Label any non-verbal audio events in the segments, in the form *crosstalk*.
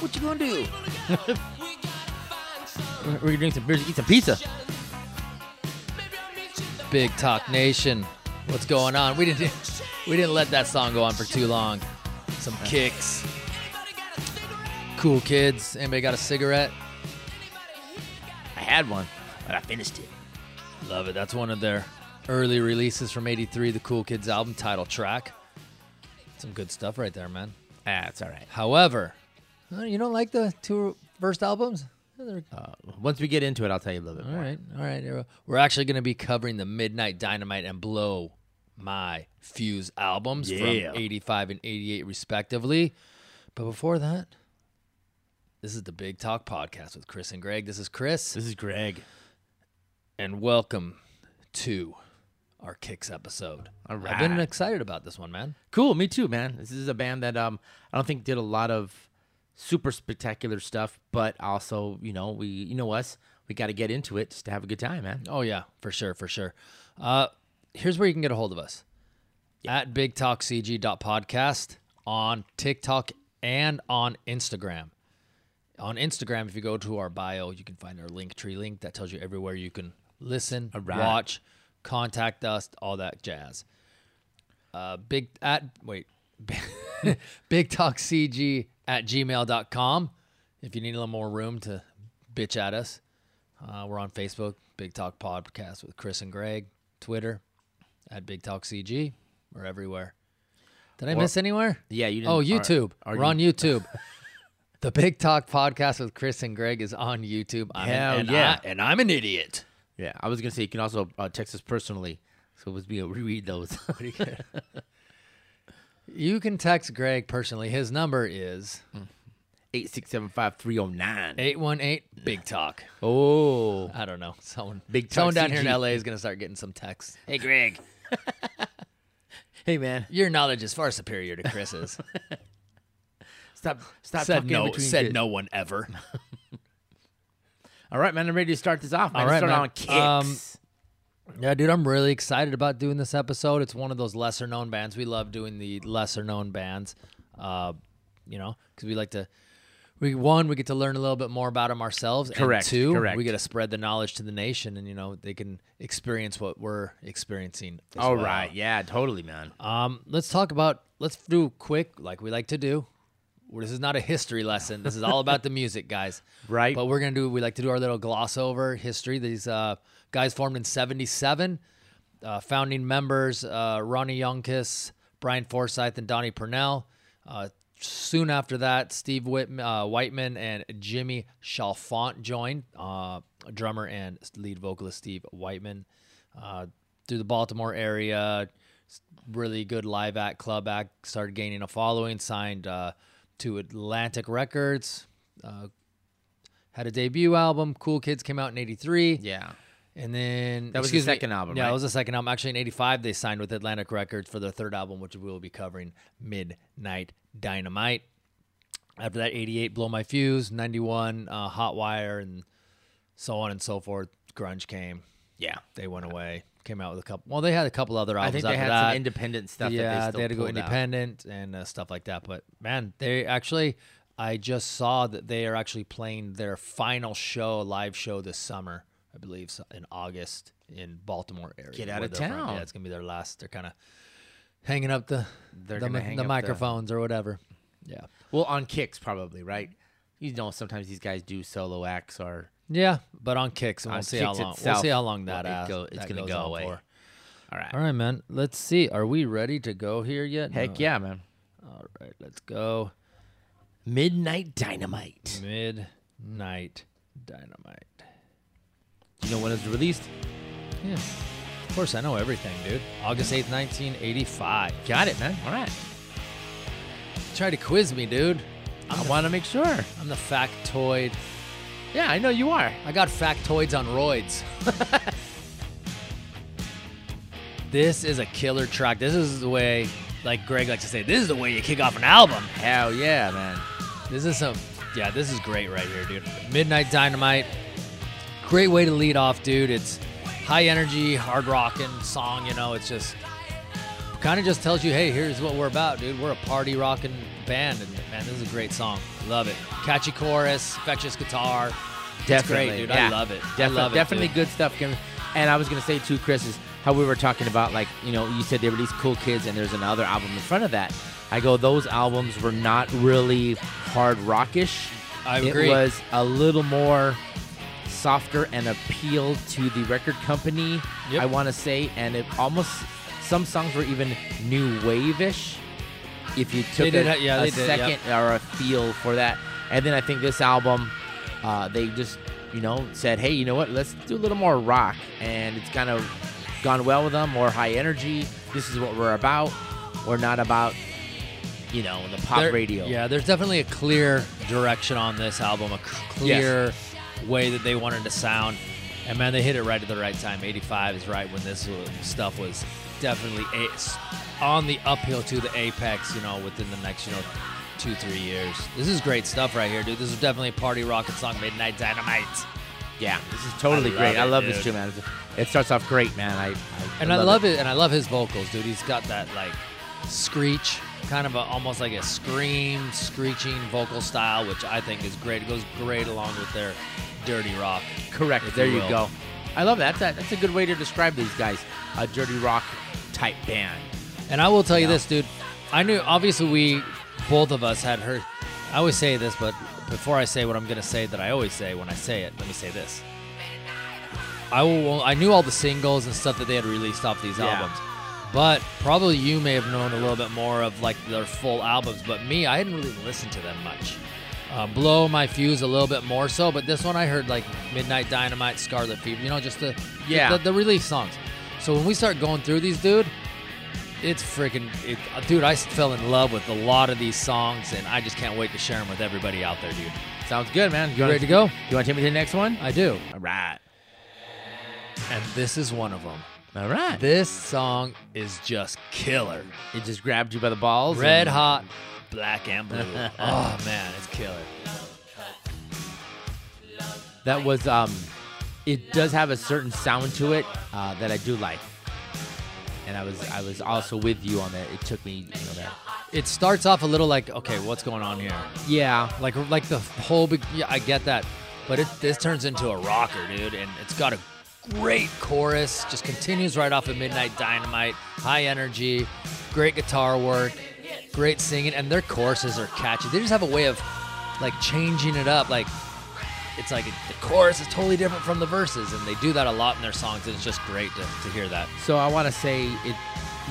What you gonna do? *laughs* We're gonna drink some beers, eat some pizza. Big Talk Nation, what's going on? We didn't *laughs* we didn't let that song go on for too long. Some KIX, cool kids. Anybody got a cigarette? I had one, but I finished it. Love it. That's one of their early releases from '83, the Cool Kids album title track. Some good stuff right there, man. Ah, it's all right. However, uh, you don't like the two first albums? Uh, once we get into it, I'll tell you a little bit All more. right, all right. We're actually going to be covering the Midnight Dynamite and Blow My Fuse albums Yeah. from 85 and 88, respectively. But before that, this is the Big Talk Podcast with Chris and Greg. This is Chris, This is Greg. and welcome to our KIX episode. All I've been excited about this one, man. Cool, me too, man. This is a band that um I don't think did a lot of super spectacular stuff, but also, you know, we you know us, we got to get into it just to have a good time, man. Oh yeah, for sure, for sure. Uh, here's where you can get a hold of us at bigtalkcg.podcast on TikTok and on Instagram. On Instagram, if you go to our bio, you can find our Linktree link that tells you everywhere you can listen, right. watch, contact us, all that jazz. Uh, big at wait, *laughs* big talk cg at gmail.com if you need a little more room to bitch at us. Uh, we're on Facebook, Big Talk Podcast with Chris and Greg. Twitter, at Big Talk CG. We're everywhere. Did I Or- miss anywhere? Yeah, you didn't Oh, YouTube. are We're on YouTube. *laughs* the Big Talk Podcast with Chris and Greg is on YouTube. I'm an- Hell and yeah. I, and I'm an idiot. Yeah, I was gonna say you can also uh, text us personally, so we'll be able to reread those. *laughs* *laughs* You can text Greg personally. His number is Eight six seven five three zero nine. 818 Big Talk. Oh, I don't know. Someone, Big Talk someone down here in LA is going to start getting some texts. hey Greg. *laughs* hey man, Your knowledge is far superior to Chris's. stop stop said talking no, between said kids. no one ever. All right, man, I'm ready to start this off. Man. All start man. on KIX. Um, Yeah, dude, I'm really excited about doing this episode. It's one of those lesser known bands. We love doing the lesser known bands, uh, you know, because we like to. We one, we get to learn a little bit more about them ourselves. Correct, And two, correct. we get to spread the knowledge to the nation, and you know they can experience what we're experiencing. All well. right, yeah, totally, man. Um, let's talk about. Let's do quick, like we like to do. This is not a history lesson. This is all about the music, guys. *laughs* Right. But we're gonna do. We like to do our little gloss over history. These uh, guys formed in '77. Uh, founding members: uh, Ronnie Younkins, Brian Forsythe, and Donnie Purnell. Uh, soon after that, Steve uh, Whiteman and Jimmy Chalfant joined. Uh, drummer and lead vocalist Steve Whiteman. Uh, through the Baltimore area, really good live act, club act. Started gaining a following. Signed uh, to Atlantic Records. Uh, had a debut album. Cool Kids came out in '83. Yeah. And then That was the excuse me, second album, Yeah, right? it was the second album. Actually, in '85, they signed with Atlantic Records for their third album, which we will be covering, Midnight Dynamite. After that, '88, Blow My Fuse, '91, uh, Hot Wire, and so on and so forth. Grunge came. Yeah. They went away. Came out with a couple. Well, they had a couple other albums. I think they had that. some independent stuff yeah, that they still had to go pulled out. independent and uh, stuff like that. But man, they actually, I just saw that they are actually playing their final show, live show this summer, I believe, in August in Baltimore area. Get out of they're from. town. Yeah, it's gonna be their last. They're kind of hanging up the They're the, mi- the up the- microphones or whatever. Yeah, Well, on KIX probably, right? You know, sometimes these guys do solo acts or yeah, but on KIX, and On we'll see how long. we'll see how long that it go- it's that gonna go away. for. all right. All right, man. Let's see. Are we ready to go here yet? Heck No. yeah, man. All right, let's go. Midnight Dynamite. Midnight Dynamite. You know when it was released? Yeah. Of course, I know everything, dude. August 8th, 1985. Got it, man. All right. Try to quiz me, dude. I want to make sure. I'm the factoid. Yeah, I know you are. I got factoids on roids. *laughs* this is a killer track. This is the way, like Greg likes to say, this is the way you kick off an album. Hell yeah, man. This is some, yeah, this is great right here, dude. Midnight Dynamite. Great way to lead off, dude. It's high energy, hard rocking song, you know. It's just kind of just tells you, hey, here's what we're about, dude. We're a party rocking band, and man, this is a great song. Love it. Catchy chorus, infectious guitar. Definitely, great, dude. yeah. I love it. Defi- I love it. definitely dude. good stuff. And I was gonna say too, Chris, is how we were talking about like you know you said they released Cool Kids and there's another album in front of that. I go those albums were not really hard rockish. I agree. It was a little more softer and appealed to the record company. Yep. I want to say, and it almost some songs were even new wave-ish. If you took did a, yeah, a did, second or a feel for that, and then I think this album, uh, they just you know said, hey, you know what? Let's do a little more rock, and it's kind of gone well with them. More high energy. This is what we're about. We're not about you know the pop There- radio. Yeah, there's definitely a clear direction on this album, a clear way that they wanted to sound. And man, they hit it right at the right time. 85 is right when this stuff was definitely a- s- on the uphill to the apex, you know, within the next, you know, two, three years. This is great stuff right here, dude. This is definitely a party rocking song, Midnight Dynamite. Yeah, this is totally I love great. I it, love this too, man. It starts off great, man. I, I And I love it. and I love his vocals, dude. He's got that like screech, kind of a, almost like a scream, screeching vocal style, which I think is great. It goes great along with their dirty rock. Correct. There you you go. I love that. That's a, that's a good way to describe these guys. A dirty rock type band. And I will tell you Yeah. this, dude. I knew obviously we both of us had heard. I always say this, but before I say what I'm gonna say, that I always say when I say it, let me say this. I will. I knew all the singles and stuff that they had released off these Yeah. albums, but probably you may have known a little bit more of like their full albums. But me, I hadn't really listened to them much. Uh, Blow my fuse a little bit more so, but this one I heard like Midnight Dynamite, Scarlet Fever, you know, just the Yeah. the, the release songs. So when we start going through these, dude, it's freaking, it, dude. I fell in love with a lot of these songs, and I just can't wait to share them with everybody out there, dude. Sounds good, man. You ready to go? You want to take me to the next one? I do, All right. and this is one of them. All right. This song is just killer. It just grabbed you by the balls. Red and- hot, black and blue. *laughs* oh man, it's killer. That was um, it does have a certain sound to it uh, that I do like. And I was I was also with you on that. It took me, you know that. It starts off a little like, okay, what's going on here? Yeah. Like, like the whole big. Yeah, I get that, but it this turns into a rocker, dude, and it's got a great chorus. Just continues right off of Midnight Dynamite. High energy, great guitar work, great singing, and their choruses are catchy. They just have a way of like changing it up. Like it's like the chorus is totally different from the verses, and they do that a lot in their songs. And it's just great to, to hear that. So I want to say it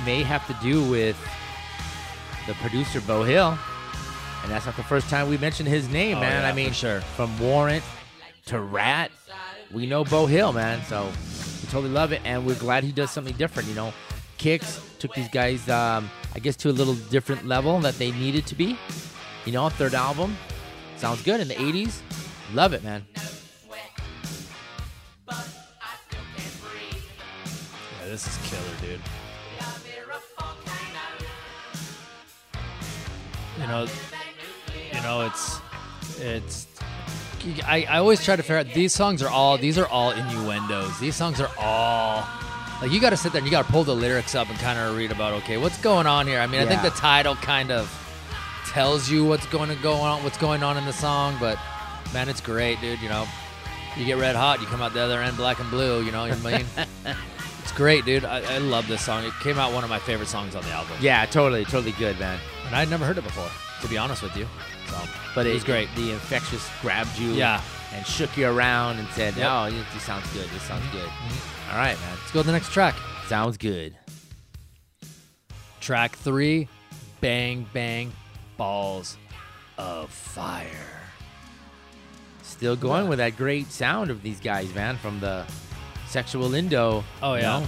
may have to do with the producer Beau Hill, and that's not the first time we mentioned his name, Oh, man. yeah, I mean, sure. from Warrant to Ratt, we know Beau Hill, man. So we totally love it, and we're glad he does something different. You know, KIX took these guys, um, I guess, to a little different level that they needed to be. You know, third album sounds good in the '80s. Love it, man. Yeah, this is killer, dude. You know, you know, it's it's. I, I always try to figure out these songs are all these are all innuendos. These songs are all like you got to sit there and you got to pull the lyrics up and kind of read about okay what's going on here. I mean I think the title kind of tells you what's going to go on what's going on in the song, but man it's great, dude. You know, you get red hot, you come out the other end black and blue. You know what I mean? *laughs* It's great, dude. I, I love this song. It came out one of my favorite songs on the album. Yeah, totally, totally good, man. And I'd never heard it before, to be honest with you. So, But it was great. The infectious grabbed you, Yeah. and shook you around and said, Yep. "Oh, this this sounds good. This sounds mm-hmm. good." Mm-hmm. All right, man. Let's go to the next track. Sounds good. Track three, Bang Bang Balls of Fire. Still going with that great sound of these guys, man, from the sexual Indo. Oh, you yeah. know?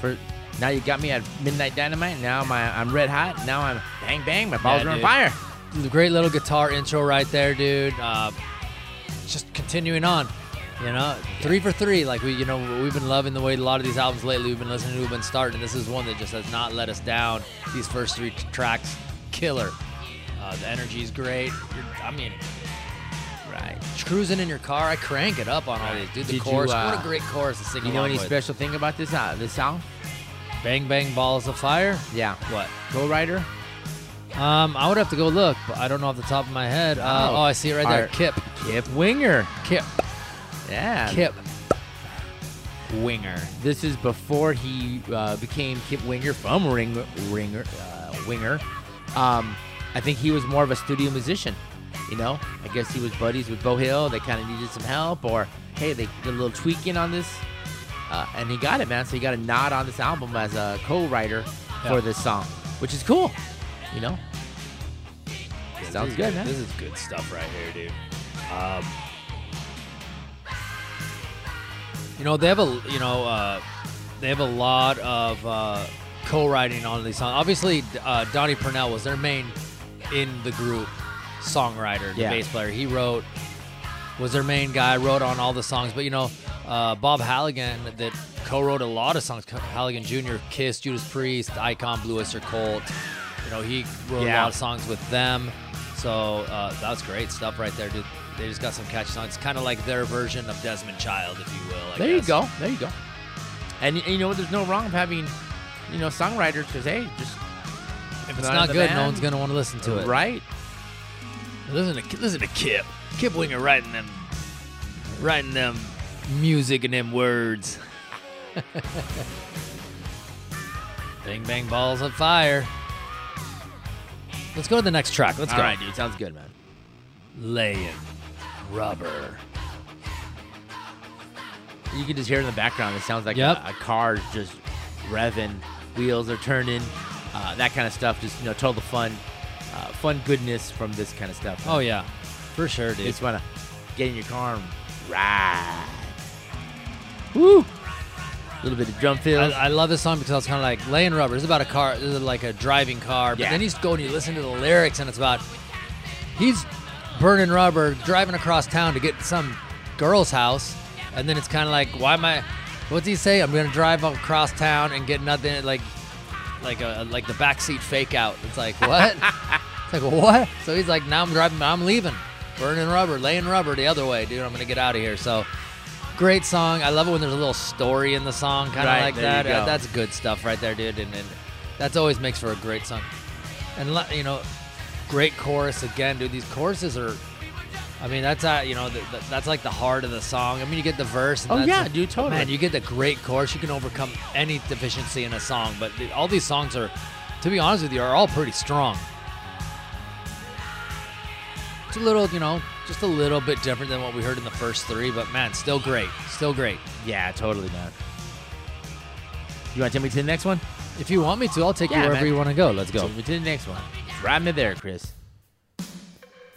For now, you got me at Midnight Dynamite. Now my I'm red hot. Now I'm bang bang. My balls Yeah, are on fire. The great little guitar intro right there, dude. Uh, just continuing on. You know, three for three. Like we, you know, we've been loving the way a lot of these albums lately we've been listening to, we've been starting. This is one that just has not let us down. These first three tracks, killer. Uh, the energy is great. You're, I mean. Cruising in your car, I crank it up on all these, dude. The Did you, chorus, uh, what a great chorus to sing You know along any with. special thing about this uh, this song? Bang Bang Balls of Fire. Yeah. What? Co-writer. Um, I would have to go look, but I don't know off the top of my head. Uh, Oh. oh, I see it right there. Our- Kip. Kip Winger. Kip. Yeah. Kip. Winger. This is before he uh, became Kip Winger from Ring Ringer uh, Winger. Um, I think he was more of a studio musician. You know, I guess he was buddies with Beau Hill. They kind of needed some help, or hey, they did a little tweaking on this, uh, and he got it, man. So he got a nod on this album as a co-writer Yeah. for this song, which is cool. You know, sounds This is good, man. This is good stuff right here, dude. Um, you know, they have a you know uh, they have a lot of uh, co-writing on these songs. Obviously, uh, Donnie Purnell was their main in the group songwriter, the Yeah. bass player. He wrote was their main guy, wrote on all the songs. But you know, uh, Bob Halligan that co-wrote a lot of songs. Halligan Jr., Kiss, Judas Priest, Icon, Blue Oyster Cult. You know, he wrote a lot of songs with them. So uh, that's great stuff right there, dude. They just got some catchy songs. It's kind of like their version of Desmond Child, if you will. I there you go. There you go. And, and you know what? There's no wrong of having, you know, songwriters because hey, just If it's Not good, no one's gonna want to listen to it. right. Listen to listen to Kip. Kip Winger writing them, writing them music and them words. *laughs* bang bang balls of fire. Let's go to the next track. Let's All go. All right, dude. Sounds good, man. Laying rubber. You can just hear it in the background. It sounds like Yep. a, a car just revving, wheels are turning, uh, that kind of stuff. Just you know, total fun, uh, fun goodness from this kind of stuff. Oh yeah, for sure, you just want to get in your car and ride. Woo! A little bit of drum I. I love this song because it's kind of like laying rubber. It's about a car, this is like a driving car. But Yeah. then you go and you listen to the lyrics, and it's about he's burning rubber, driving across town to get some girl's house, and then it's kind of like, why am I? What's he say? I'm gonna drive across town and get nothing like, like a like the backseat fake out. It's like what? *laughs* it's like what? So he's like, now I'm driving, I'm leaving, burning rubber, laying rubber the other way, dude. I'm gonna get out of here. So. Great song. I love it when there's a little story in the song, kind of Right, like that. Uh. That's good stuff right there, dude. And, and that's always makes for a great song. And you know, great chorus again, dude. These choruses are, I mean, that's uh, you know, th- th- that's like the heart of the song. I mean, you get the verse. And Oh, that's yeah, a- dude, totally. Man, you get the great chorus. You can overcome any deficiency in a song. But th- all these songs are, to be honest with you, are all pretty strong. It's a little, you know, just a little bit different than what we heard in the first three, but man, still great. Still great. yeah, totally, man. You want to take me to the next one? If you want me to, I'll take Yeah, you wherever man. you want to go. Let's go. Take me to the next one. Ride me there, Chris.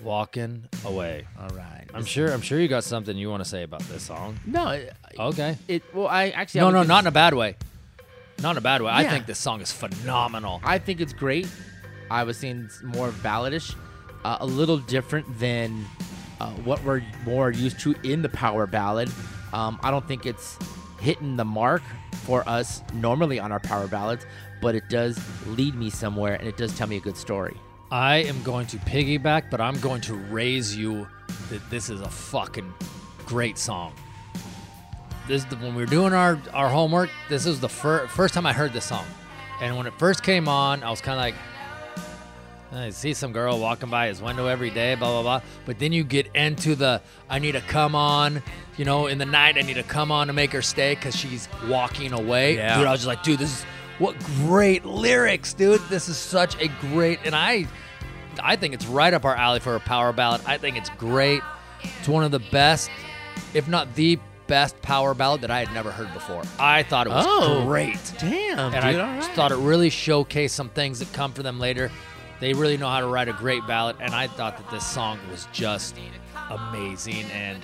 Walking away. All right. I'm sure. I'm sure you got something you want to say about this song. No, it, Okay. it well, I actually I No, would no, not in a bad way. Not in a bad way. I Yeah. think this song is phenomenal. I think it's great. I was seeing it's more balladish, uh, a little different than uh, what we're more used to in the power ballad. Um, I don't think it's hitting the mark for us normally on our power ballads, but it does lead me somewhere and it does tell me a good story. I am going to piggyback, but I'm going to raise you that this is a fucking great song. This when we were doing our our homework. This is the fir- first time I heard this song, and when it first came on, I was kind of like, I see some girl walking by his window every day, blah blah blah. But then you get into the I need to come on, you know, in the night I need to come on to make her stay because she's walking away. Yeah. Dude, I was just like, dude, this is what great lyrics, dude. This is such a great, and I, I think it's right up our alley for a power ballad. I think it's great. It's one of the best, if not the best power ballad that I had never heard before. I thought it was Oh. great Damn, and I just thought it really showcased some things that come for them later. They really know how to write a great ballad, and I thought that this song was just amazing. And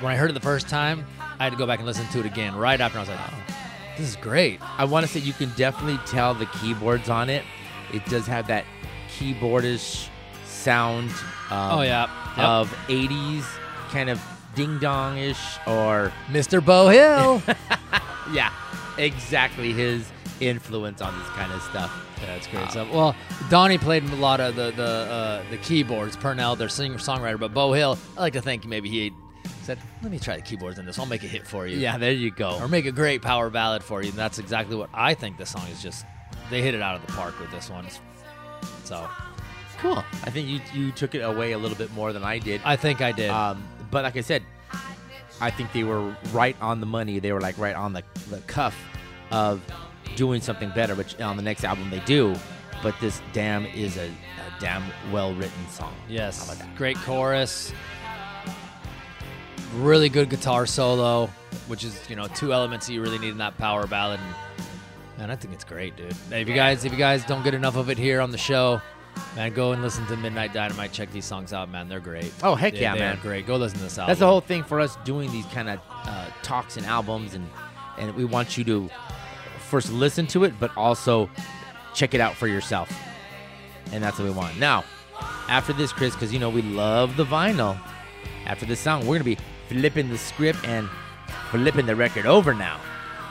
when I heard it the first time, I had to go back and listen to it again right after. I was like, oh, this is great. I want to say you can definitely tell the keyboards on it. It does have that keyboardish sound. Um, Oh, yeah. Yep. Of 80s kind of ding dong ish or Mr. Beau Hill. yeah, exactly his influence on this kind of stuff. That's great stuff. Well, Donnie played a lot of the the uh, the keyboards. Purnell, their singer songwriter, but Beau Hill, I like to think maybe he said, "Let me try the keyboards in this. I'll make a hit for you." Yeah, there you go. or make a great power ballad for you. And that's exactly what I think this song is. Just they hit it out of the park with this one. So Cool. I think you you took it away a little bit more than I did. I think I did. Um, but like I said, I think they were right on the money. They were like right on the, the cuff of doing something better, which on the next album they do. But this damn is a, a damn well written song. How yes, about that? great chorus. Really good guitar solo, which is you know two elements that you really need in that power ballad. And man, I think it's great, dude. If you guys if you guys don't get enough of it here on the show, man, go and listen to Midnight Dynamite. Check these songs out, man. They're great. Oh heck They- yeah, they man! great. Go listen to this album. That's the whole thing for us doing these kind of uh, talks and albums, and and we want you to first listen to it, but also check it out for yourself, and that's what we want. Now, after this, Chris, because you know we love the vinyl. After this song, we're gonna be flipping the script and flipping the record over. Now,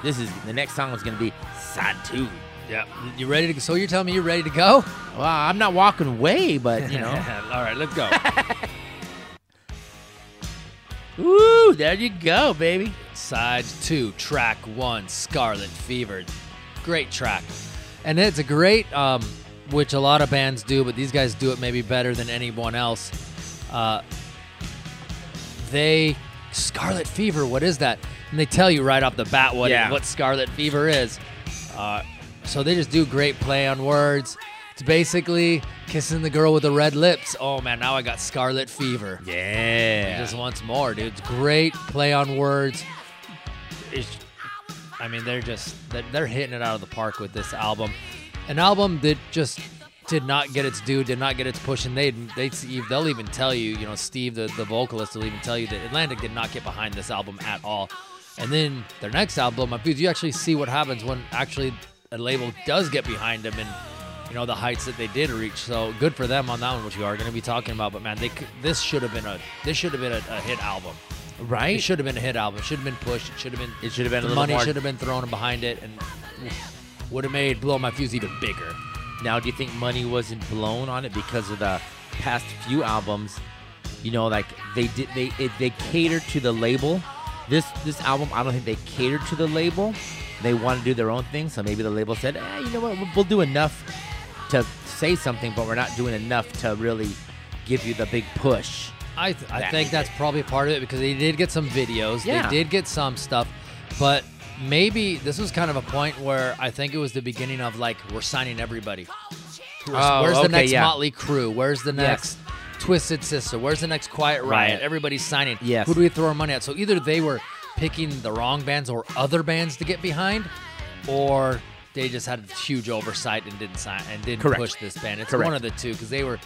this is the next song is gonna be side two. Yeah. You ready to? So you're telling me you're ready to go? Well, I'm not walking away, but you know, *laughs* All right, let's go. *laughs* woo, there you go, baby. Side two, track one, Scarlet Fever. Great track. And it's a great, um, which a lot of bands do, but these guys do it maybe better than anyone else. Uh, they, Scarlet Fever, what is that? And they tell you right off the bat what, Yeah. what Scarlet Fever is. Uh, so they just do great play on words. It's basically kissing the girl with the red lips. Oh man, now I got Scarlet Fever. Yeah. Just once more, dude. It's great play on words. It's, I mean, they're just they're hitting it out of the park with this album. An album that just did not get its due, did not get its push, and they they they'll even tell you, you know, Steve, the the vocalist, will even tell you that Atlantic did not get behind this album at all. And then their next album, My Fuse, you actually see what happens when actually a label does get behind them and you know the heights that they did reach. So good for them on that one, which we are going to be talking about. But man, they this should have been a this should have been a, a hit album. right. It should have been a hit album. It should have been pushed. It should have been. It should have been the money more- should have been thrown behind it, and would have made Blow My Fuse even bigger. Now, do you think money wasn't blown on it because of the past few albums? You know, like they did, they it, they catered to the label. This this album, I don't think they catered to the label. They want to do their own thing, so maybe the label said, eh, you know what, we'll, we'll do enough to say something, but we're not doing enough to really give you the big push. I th- I That- think that's probably part of it because they did get some videos. Yeah. They did get some stuff, but maybe this was kind of a point where I think it was the beginning of like we're signing everybody. Where's, Oh, where's the next yeah. Mötley Crüe? Where's the Yes. next Twisted Sister? Where's the next Quiet Riot? Riot. Everybody's signing. Yes. Who do we throw our money at? So either they were picking the wrong bands or other bands to get behind, or they just had huge oversight and didn't sign and didn't Correct. push this band. It's Correct. one of the two because they were.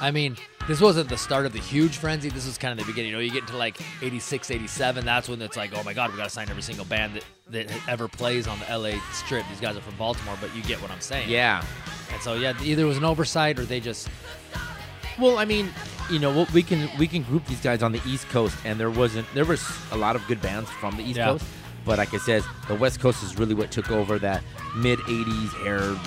I mean, this wasn't the start of the huge frenzy. This was kind of the beginning. You know, you get into like 86, 87. That's when it's like, oh my God, we got to sign every single band that, that ever plays on the LA strip. These guys are from Baltimore, but you get what I'm saying. Yeah. And so, yeah, either it was an oversight or they just. Well, I mean, you know, we can we can group these guys on the East Coast, and there wasn't there was a lot of good bands from the East Yeah. Coast, but like I said, the West Coast is really what took over that mid '80s air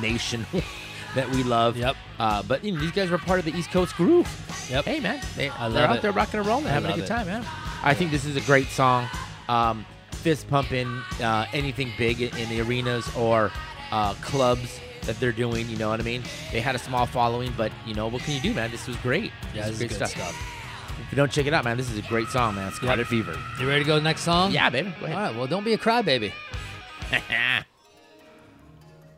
nation *laughs* that we love. Yep. Uh, but you know, these guys were part of the East Coast groove. Yep. Hey, man, they, I they're out it. there rocking and rolling, having a good it. time, man. I think this is a great song. Um, fist pumping, uh, anything big in the arenas or uh, clubs that they're doing. You know what I mean? They had a small following, but you know what can you do, man? This was great. Yeah, this this is is great good stuff. If you don't check it out, man, this is a great song, man. It's Scarlet Fever. You ready to go to the next song? Yeah, baby. Go ahead. right, well, don't be a crybaby. *laughs*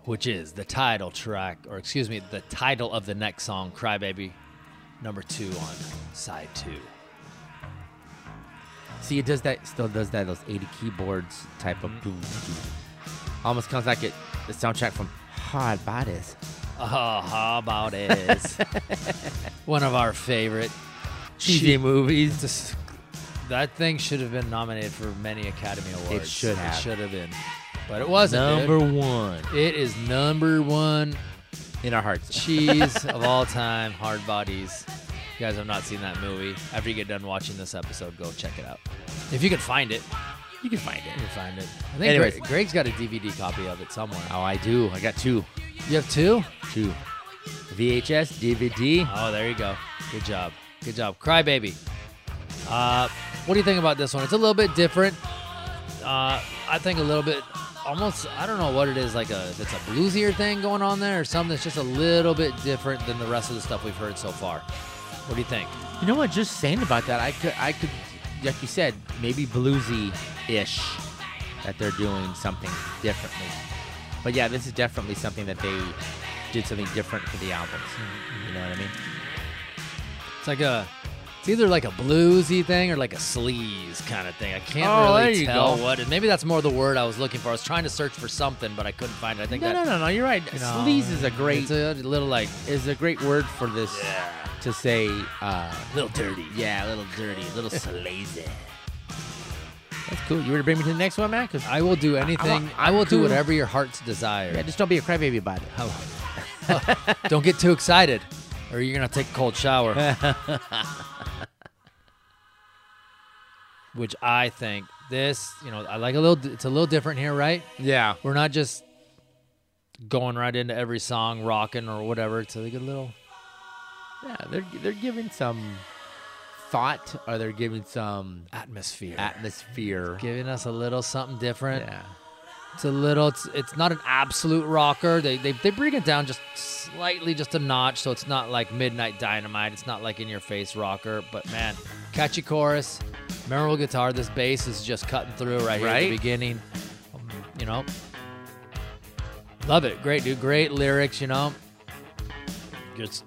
Which is the title track, or excuse me, the title of the next song, Crybaby, number two on side two. See, it does that. Still does that. Those 80 keyboards type of. Mm-hmm. doo, doo. Almost sounds like it. The soundtrack from Hardbodies. Oh, how about it? Uh, *laughs* One of our favorite cheesy movies. Just, *laughs* that thing should have been nominated for many Academy Awards. should have. It should have been, but it wasn't. Number dude. one It is number one in our hearts. cheese *laughs* of all time. Hardbodies. If you guys have not seen that movie, after you get done watching this episode, go check it out. If you can find it, You can find it. you can find it. I think Anyways. Greg, Greg's got a DVD copy of it somewhere. Oh, I do. I got two. You have two? Two. VHS, DVD. Oh, there you go. Good job. Good job. Crybaby. Uh, what do you think about this one? It's a little bit different. Uh, I think a little bit, almost. I don't know what it is. Like a, if it's a bluesier thing going on there, or something that's just a little bit different than the rest of the stuff we've heard so far. What do you think? You know what? Just saying about that, I could, I could, like you said, maybe bluesy-ish that they're doing something differently. But yeah, this is definitely something that they did something different for the albums. Mm-hmm. You know what I mean? It's like a, it's either like a bluesy thing or like a sleaze kind of thing. I can't Oh, there really you tell go. what. It, maybe that's more the word I was looking for. I was trying to search for something, but I couldn't find it. I think No, that no, no, no. You're right. know, Sleaze is a great, It's a little like is a great word for this to say. Uh, little dirty. yeah, a little dirty, a little sleazy. *laughs* That's cool. You ready to bring me to the next one, man? Cause I will do anything. I, will do whatever your heart's desire. yeah, just don't be a crybaby about it. How- *laughs* *laughs* Don't get too excited, or you're gonna take a cold shower. Which I think this, you know, I like a little. It's a little different here, right? Yeah. We're not just going right into every song, rocking or whatever. It's like a little. Yeah, they're they're giving some thought, or they're giving some Atmosphere, atmosphere. giving us a little something different. Yeah. It's a little. It's it's not an absolute rocker. They they they bring it down just slightly, just a notch, so it's not like Midnight Dynamite. It's not like in your face rocker. But man, catchy chorus, memorable guitar. This bass is just cutting through right, here at the beginning. Um, you know, love it. Great dude. Great lyrics. You know, just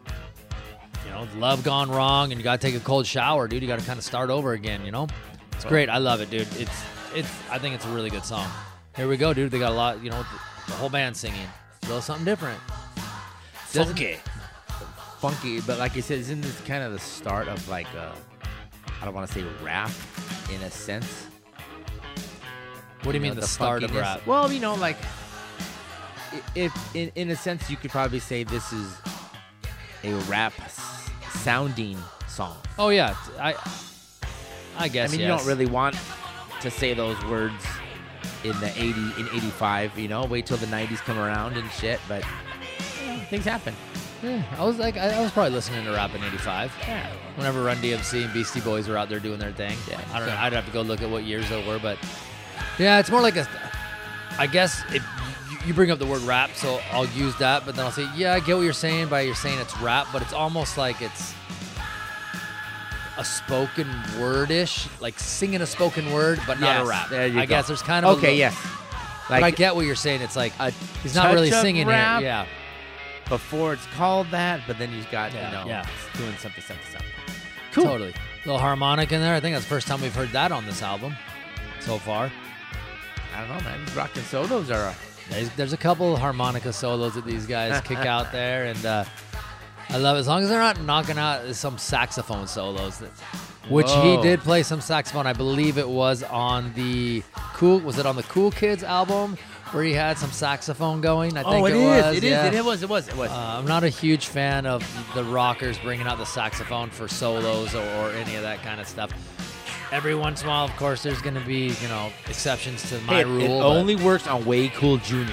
you know, love gone wrong, and you got to take a cold shower, dude. You got to kind of start over again. You know, it's great. I love it, dude. It's it's. I think it's a really good song. Here we go, dude. They got a lot. You know, the, the whole band singing. It's a little something different. Doesn't- Funky. Funky, but like you said, isn't this kind of the start of like a, I don't want to say rap, in a sense. What do you mean know, the, start of rap? Well, you know, like if in in a sense you could probably say this is a rap sounding song. Oh yeah, I. I guess. I mean, you don't really want to say those words in the 80 in 85, you know, wait till the 90s come around and shit, but things happen. Yeah, I was like, I, I was probably listening to rap in '85. Yeah. Whenever Run DMC and Beastie Boys were out there doing their thing. Yeah, I don't know. I'd have to go look at what years they were, but yeah, it's more like a. I guess if you- bring up the word rap, so I'll use that, but then I'll say, yeah, I get what you're saying by you're saying it's rap, but it's almost like it's a spoken wordish, like singing a spoken word, but not Yes, a rap. there you I go. guess there's kind of a Okay, yes. But Like I get what you're saying. It's like he's not really singing rap here. Yeah. Before it's called that, but then you've got, Yeah, you know, yeah. it's doing something, something, something. Cool. Totally. little harmonic in there. I think that's the first time we've heard that on this album so far. I don't know, man. These rockin' solos are There's, there's a couple harmonica solos that these guys kick *laughs* out there, and uh, I love it. As long as they're not knocking out some saxophone solos, that, which he did play some saxophone. I believe it was on the cool. Was it on the Cool Kids album where he had some saxophone going? I think oh, it, it is. was. It is. yeah. It was. It was. It was. Uh, I'm not a huge fan of the rockers bringing out the saxophone for solos or, or any of that kind of stuff. Every once in a while, of course, there's going to be you know exceptions to my Hey, it, rule. it but- only works on Way Cool Jr.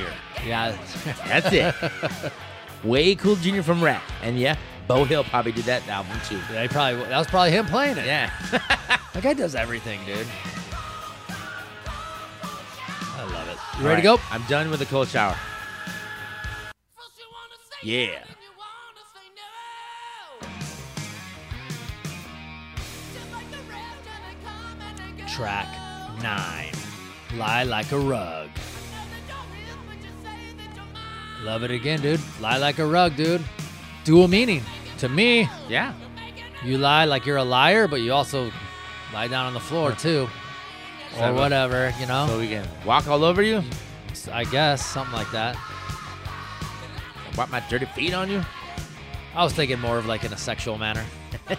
yeah, *laughs* That's it. Way Cool Jr. from Ratt. And yeah, Beau Hill probably did that album too. yeah, he probably that was probably him playing it. Yeah. *laughs* That guy does everything, dude. You ready to go? I'm done with the cold shower. Yeah. Track nine. Lie like a rug. Love it again, dude. Lie like a rug, dude. Dual meaning. To me, Yeah. you lie like you're a liar, but you also lie down on the floor too. Or whatever, you know? So we can walk all over you, I guess, something like that. wipe my dirty feet on you. I was thinking more of like in a sexual manner. *laughs*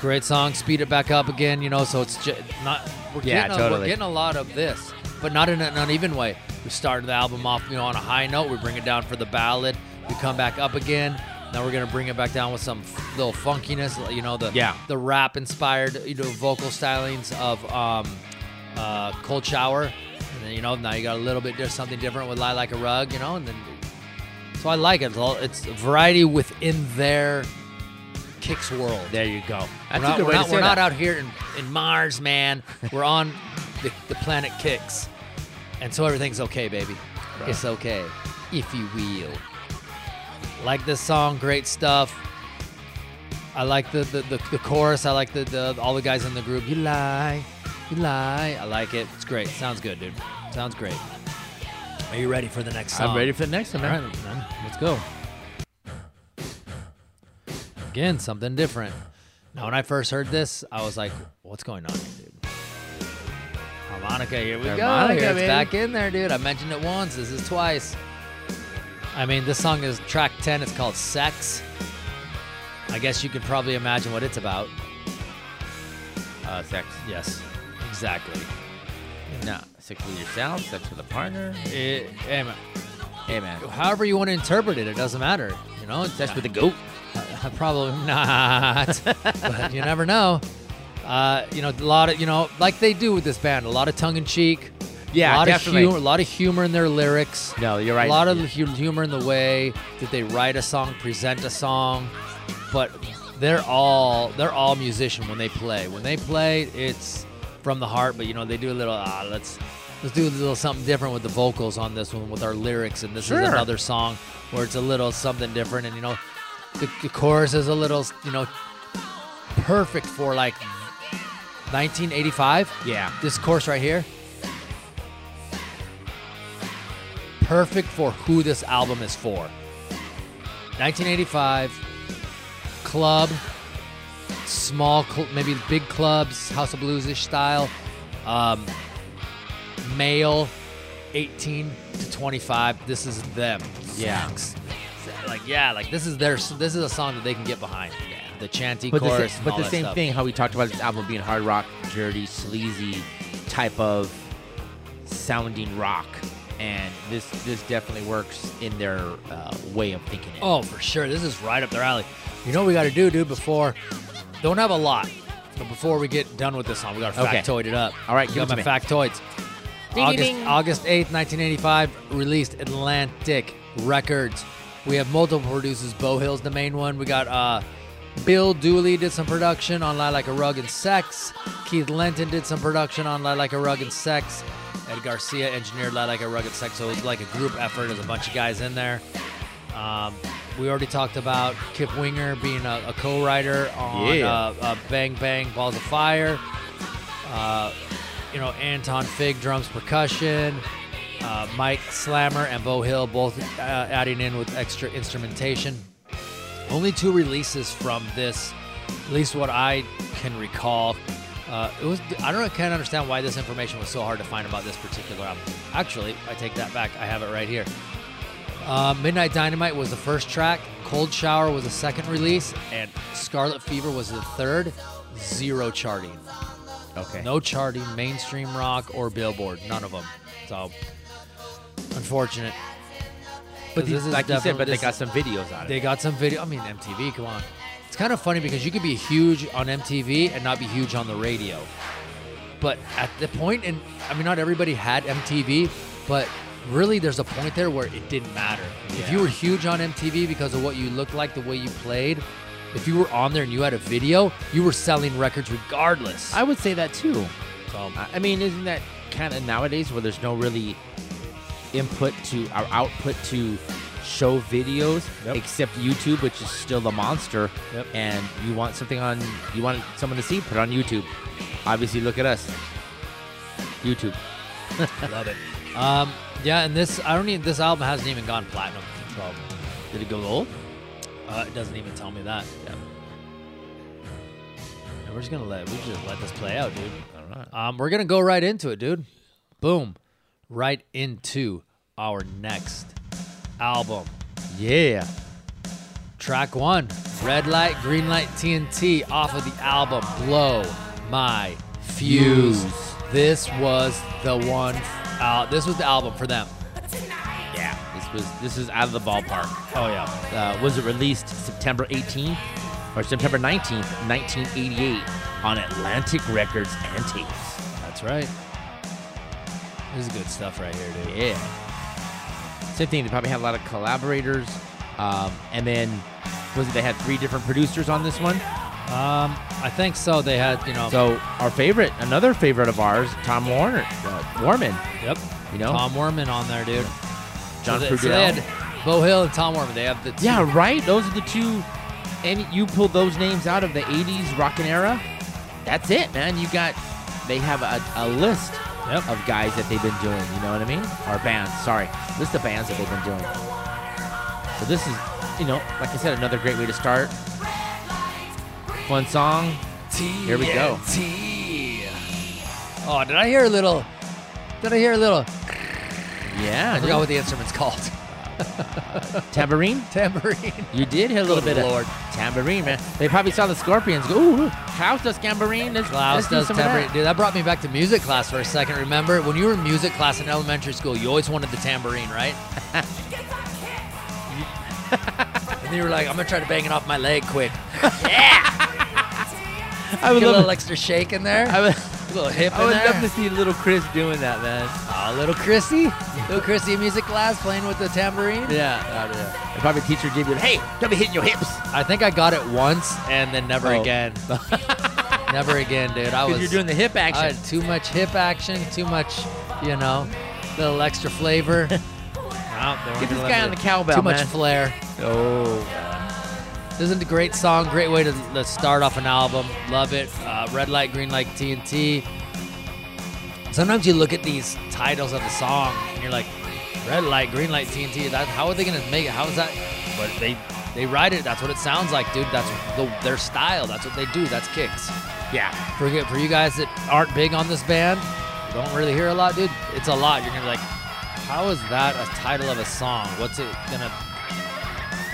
Great song. Speed it back up again, you know. So it's just not. We're Yeah, getting a, totally. We're getting a lot of this, but not in an uneven way. We started the album off, you know, on a high note. We bring it down for the ballad. We come back up again. Now we're gonna bring it back down with some f- little funkiness, you know, the Yeah. the rap inspired, you know, vocal stylings of um, uh, Cold Shower. And then, you know, now you got a little bit just something different with Lie Like a Rug, you know, and then So I like it. It's, all, it's variety within their KIX world. There you go. We're not, we're not, we're not out here in, in Mars, man. We're on the, the planet KIX. And so everything's okay, baby. It's okay, if you will. Like this song, great stuff. I like the, the, the, the chorus. I like the, the all the guys in the group. You lie, you lie. I like it. It's great. Sounds good, dude. Sounds great. Are you ready for the next song? I'm ready for the next one, All man. right, man. Let's go. Again, something different. Now, when I first heard this, I was like, "What's going on, here, dude?" Harmonica, here we Harmonica, go. Here it's back in there, dude. I mentioned it once. This is twice. I mean, this song is track ten. It's called "Sex." I guess you could probably imagine what it's about. Uh, sex. Yes, exactly. No, sex with yourself, sex with a partner. It, hey, man, Hey, man. however you want to interpret it, it doesn't matter. You know, Sex with a goat. Uh, *laughs* Probably not, *laughs* but you never know. Uh, you know, a lot of you know, like they do with this band, a lot of tongue in cheek. Yeah, a lot definitely. of humor, a lot of humor in their lyrics. No, you're right. A lot of hu- humor in the way that they write a song, present a song, but they're all they're all musician when they play. When they play, it's from the heart. But you know, they do a little ah, let's let's do a little something different with the vocals on this one with our lyrics, and this Sure. is another song where it's a little something different, and you know, the, the chorus is a little you know perfect for like 1985. Yeah. This chorus right here. Perfect for who this album is for. 1985, club, small, cl- maybe big clubs, House of Blues ish style. Um, male, 18 to 25. This is them. Yeah. Like, yeah, like this is their, this is a song that they can get behind. The chanty But the, chorus. sa- and but the same stuff. thing, how we talked about this album being hard rock, dirty, sleazy type of sounding rock, and this this definitely works in their uh, way of thinking it. Oh, for sure. This is right up their alley. You know what we got to do, dude, before. Don't have a lot. But before we get done with this song, we got to Okay. factoid it up. All right, give got it my me. factoids. Ding, August, ding, ding. August 8th, 1985, released Atlantic Records. We have multiple producers. Beau Hill's the main one. We got uh, Bill Dooley did some production on Lie Like a Rug and Sex. Keith Lenton did some production on Lie Like a Rug and Sex. Ed Garcia engineered Lie Like a Rugged Sex. So it was like a group effort. There's a bunch of guys in there. Um, we already talked about Kip Winger being a, a co-writer on Yeah. uh, uh, Bang Bang Balls of Fire. Uh, you know, Anton Fig drums percussion. Uh, Mike Slammer and Beau Hill both uh, adding in with extra instrumentation. Only two releases from this, at least what I can recall. Uh, it was I don't know, can't understand why this information was so hard to find about this particular album. Actually, I take that back. I have it right here. Uh, Midnight Dynamite was the first track. Cold Shower was the second release, and Scarlet Fever was the third. Zero charting. okay. No charting, mainstream rock or Billboard, none of them. So unfortunate. but these, this is like you said, but they got some videos on it. They got some video. I mean, MTV. Come on. It's kind of funny because you could be huge on MTV and not be huge on the radio. But at the point, and I mean, not everybody had MTV, but really, there's a point there where it didn't matter. If you were huge on MTV because of what you looked like, the way you played, if you were on there and you had a video, you were selling records regardless. I would say that too. so, I- I mean, isn't that kind of nowadays where there's no really input to our output to show videos Yep. except YouTube, which is still the monster. Yep. And you want something on, you want someone to see, put it on YouTube. Obviously, look at us. YouTube. *laughs* love it. Um, yeah, and this I don't even this album hasn't even gone platinum. Did it go gold? uh, it doesn't even tell me that. Yeah. And we're just gonna let we just let this play out, dude. All right. Um, we're gonna go right into it, dude. Boom, right into our next album. Yeah. Track one, Red Light, Green Light, TNT, off of the album Blow My Fuse. This was the one. Uh, this was the album for them. Yeah. This was this is out of the ballpark. Oh yeah. Uh, was it released September 18th or September 19th, 1988 on Atlantic Records and tapes? That's right. This is good stuff right here, dude. Yeah. Same thing. They probably had a lot of collaborators. Um, and then was it they had three different producers on this one? Um, I think so. They had, you know, So our favorite, another favorite of ours, Tom Warner, uh, Werman. yep, You know, Tom Werman on there, dude. John so they, so they had Beau Hill and Tom Werman. They have the two- yeah, right. Those are the two. And you pulled those names out of the '80s rockin' era. That's it, man. You got. They have a, a list Yep. of guys that they've been doing. You know what I mean? Or bands. Sorry, list of bands that they've been doing. So this is, you know, like I said, another great way to start. Fun song. Here we go. Oh, did I hear a little? Did I hear a little? Yeah, I forgot what the instrument's called. Tambourine. Tambourine. You did hit a little Good bit Lord. of tambourine, man. They probably saw the Scorpions go, ooh, Klaus does tambourine. Let's, Klaus let's does tambourine. that." Dude, that brought me back to music class for a second. Remember when you were in music class in elementary school, you always wanted the tambourine, right? *laughs* and then you were like, I'm gonna try to bang it off my leg quick. Yeah! *laughs* I would Get a little extra shake in there. I would, a little hip I in would there. love to see little Chris doing that, man. Aw, little Chrissy. little Chrissy music class playing with the tambourine. Yeah, oh, yeah. And probably teacher gave you, hey, don't be hitting your hips. I think I got it once and then never Oh. again. *laughs* never again, dude. I was you're doing the hip I action. had too much hip action, too much, you know, little extra flavor. *laughs* no, Get this guy on the it. cowbell, Too much flair. oh. This is a great song, great way to, to start off an album. Love it. Uh, Red Light, Green Light, TNT. Sometimes you look at these titles of the song and you're like, Red Light, Green Light, TNT. That, how are they gonna make it? How is that? But they they write it. That's what it sounds like, dude. That's the, their style. That's what they do. That's KIX. Yeah. For for you guys that aren't big on this band, don't really hear a lot, dude. It's a lot. You're gonna be like, how is that a title of a song? What's it gonna?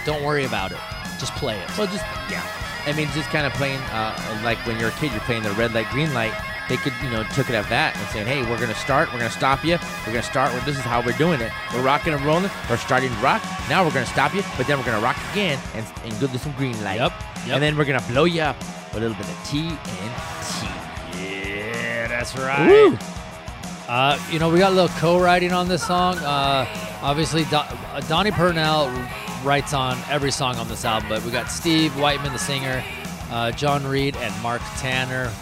Don't worry about it. Just play it. Well, just, yeah. I mean, just kind of playing, uh, like when you're a kid, you're playing the red light, green light. They could, you know, took it at that and saying, hey, we're going to start. We're going to stop you. We're going to start. This is how we're doing it. We're rocking and rolling. We're starting to rock. Now we're going to stop you, but then we're going to rock again and, and go to some green light. Yep, yep. And then we're going to blow you up with a little bit of TNT. Yeah, that's right. Woo! Uh, you know, we got a little co-writing on this song. Uh, obviously, Do- uh, Donnie Purnell writes on every song on this album, but we got Steve Whiteman, the singer, uh, John Reed, and Mark Tanner.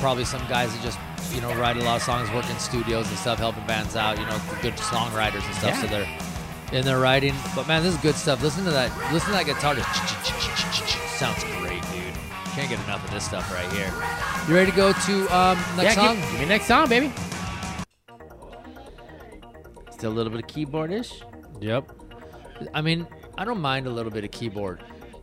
Probably some guys that just, you know, write a lot of songs, work in studios and stuff, helping bands out. You know, good songwriters and stuff. Yeah. So they're in their writing. But man, this is good stuff. Listen to that. Listen to that guitar. Just sounds great, dude. Can't get enough of this stuff right here. You ready to go to um, next yeah, song? Give, give me next song, baby. Still a little bit of keyboardish. Yep. I mean, I don't mind a little bit of keyboard.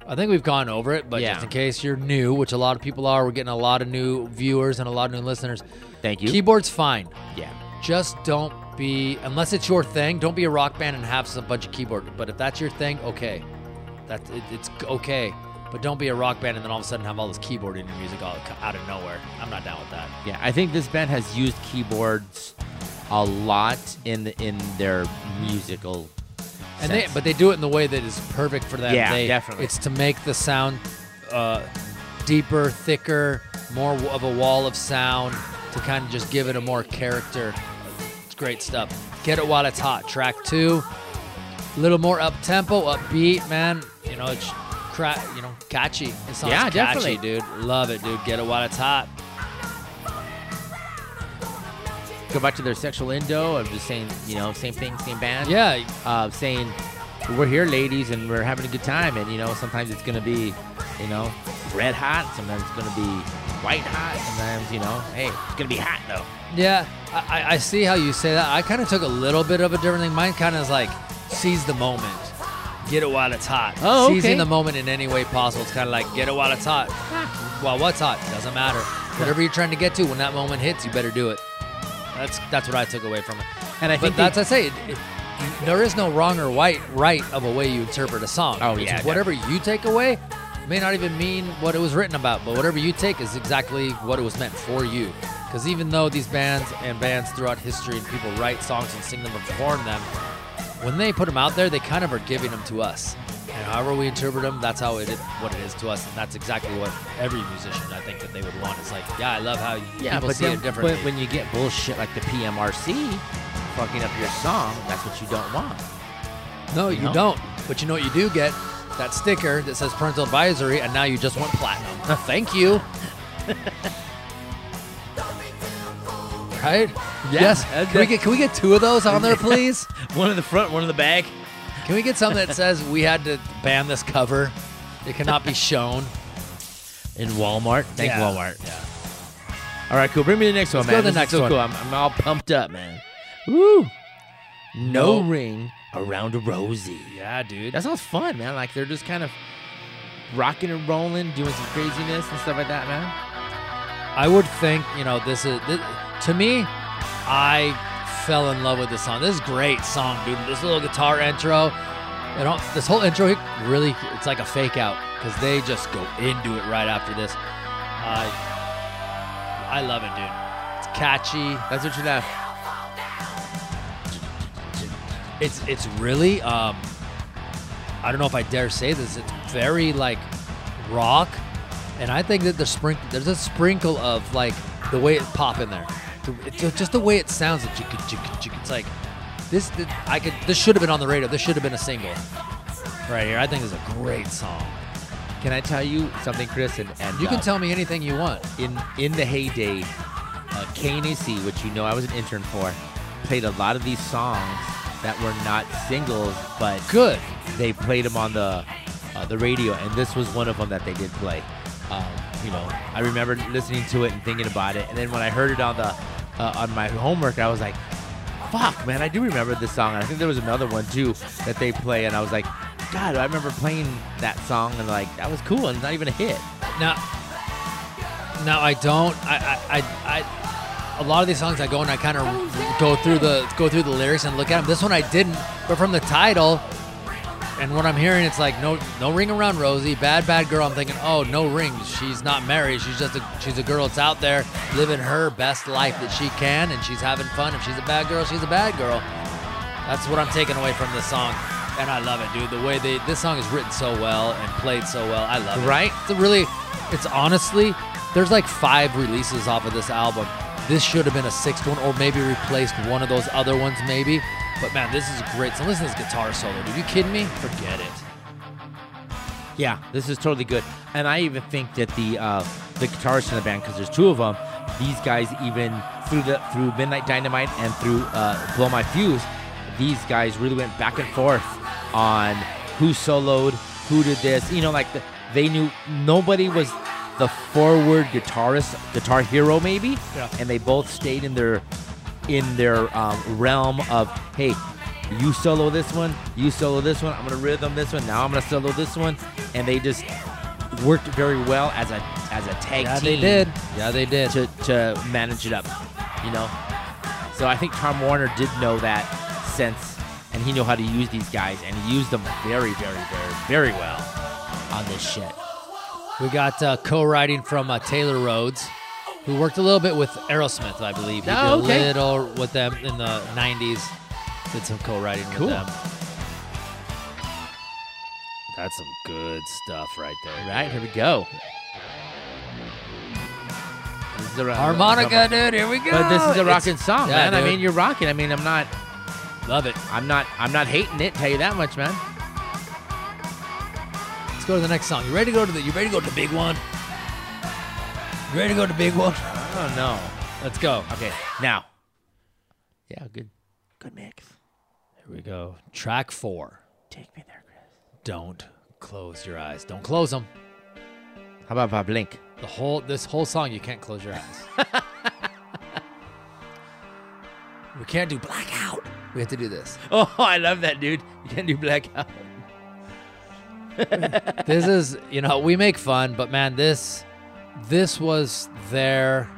I think we've gone over it, but Yeah. just in case you're new, which a lot of people are, we're getting a lot of new viewers and a lot of new listeners. Thank you. Keyboard's fine. yeah. Just don't be, unless it's your thing, don't be a rock band and have some bunch of keyboard. But if that's your thing, okay. That's, it, it's okay. But don't be a rock band and then all of a sudden have all this keyboard in your music all out of nowhere. I'm not down with that. Yeah, I think this band has used keyboards a lot in the, in their musical. And they, but they do it in the way that is perfect for them. Yeah, They- definitely. It's to make the sound uh, deeper, thicker, more of a wall of sound to kind of just give it a more character. It's great stuff. Get it while it's hot. Track two, a little more up tempo, upbeat, man. You know, it's cra- you know, catchy. It sounds Yeah, catchy, definitely. dude. Love it, dude. Get it while it's hot. Go back to their sexual indo of just saying, you know, same thing, same band. Yeah, Uh, saying, we're here, ladies, and we're having a good time. And, you know, sometimes it's going to be, you know, red hot. Sometimes it's going to be white hot. Sometimes, you know, hey, it's going to be hot, though. Yeah, I, I- I see how you say that. I kind of took a little bit of a different thing. Mine kind of is like seize the moment, get it while it's hot. Oh, okay. Seizing the moment in any way possible. It's kind of like get it while it's hot. while what's hot doesn't matter. Whatever you're trying to get to, when that moment hits, you better do it. That's that's what I took away from it. And I But think that's I say. It, it, there is no wrong or right right of a way you interpret a song. Oh, yeah, whatever you take away may not even mean what it was written about, but whatever you take is exactly what it was meant for you. Because even though these bands and bands throughout history and people write songs and sing them and perform them, when they put them out there, they kind of are giving them to us. And however we interpret them, that's how it is, what it is to us, and that's exactly what every musician I think that they would want. It's like, yeah, I love how Yeah, people but see then it differently. but when you get bullshit like the PMRC fucking up your song, that's what you don't want. no, you you know? don't. But you know what you do get? That sticker that says parental advisory, and now you just went platinum. *laughs* Thank you. *laughs* right? Yeah, yes. Can we get can we get two of those on there, *laughs* please? One in the front, one in the back. Can we get something that says we had to ban this cover? It cannot be shown. *laughs* In Walmart. Thank Yeah. Walmart. Yeah. All right, cool. Bring me the next one, Let's go man. to the next so one. cool. I'm, I'm all pumped up, man. Woo. No, No. ring around a Rosie. Yeah, dude. That sounds fun, man. Like they're just kind of rocking and rolling, doing some craziness and stuff like that, man. I would think, you know, this is this, to me. I fell in love with this song. This is a great song, dude. This little guitar intro, and all, this whole intro really, it's like a fake out because they just go into it right after this. I, I love it, dude. It's catchy. That's what you have. It's it's really um I don't know if I dare say this. It's very like rock, and I think that the sprinkle there's a sprinkle of like the way it pop in there, The- just the way it sounds. It's, it's like this. I could. This should have been on the radio. This should have been a single right here. I think this is a great song. Can I tell you something, Chris? And, and You can uh, tell me anything you want. in in the heyday, uh, KNAC, which you know I was an intern for, played a lot of these songs that were not singles, but Good. they played them on the uh, the radio, and this was one of them that they did play. Um, you know, I remember listening to it and thinking about it, and then when I heard it on the uh, on my homework, I was like, "Fuck, man, I do remember this song." And I think there was another one too that they play, and I was like, "God, I remember playing that song, and like that was cool, and it's not even a hit." Now, now I don't. I, I, I, I a lot of these songs I go and I kind of go through the go through the lyrics and look at them. This one I didn't, but from the title and what I'm hearing, it's like no no ring around Rosie, bad bad girl. I'm thinking, oh, no rings. She's not married. She's just a she's a girl that's out there living her best life that she can, and she's having fun. If she's a bad girl, she's a bad girl. That's what I'm taking away from this song. And I love it, dude. The way they this song is written so well and played so well. I love it. Right? It's a really it's honestly there's like five releases off of this album. This should have been a sixth one or maybe replaced one of those other ones maybe. But man, this is great. So listen to this guitar solo, dude. You kidding me? Forget it. Yeah, this is totally good, and I even think that the uh, the guitarists in the band, because there's two of them, these guys even through the through Midnight Dynamite and through uh, Blow My Fuse, these guys really went back and forth on who soloed, who did this. You know, like the, they knew nobody was the forward guitarist, guitar hero maybe, Yeah. and they both stayed in their in their um, realm of hey you solo this one you solo this one i'm gonna rhythm this one now i'm gonna solo this one and they just worked very well as a as a tag Yeah, team they did. Yeah, they did. to, to manage it up you know so i think Tom Werman did know that sense and he knew how to use these guys and he used them very very very very well on this shit We got uh, co-writing from uh, Taylor Rhodes, who worked a little bit with Aerosmith, I believe. He Oh, did okay. a little with them in the '90s. Did some co-writing Cool. with them. That's some good stuff right there. right here we go This is a- Harmonica, dude. Here we go. but this is a It's- rocking song Yeah, man i mean you're rocking i mean i'm not Love it. I'm not I'm not hating it, tell you that much, man. Let's go to the next song. You ready to go to the? You ready to go to the big one? You ready to go to big one? I don't. Let's go. Okay, now. Yeah, good good mix. Here we go. Track four. Take me there, Chris. Don't close your eyes. Don't close them. How about if I blink? The whole this whole song you can't close your eyes. *laughs* we can't do blackout. We have to do this. *laughs* Oh, I love that, dude. You can't do blackout. *laughs* This is, you know, we make fun, but man, this this was their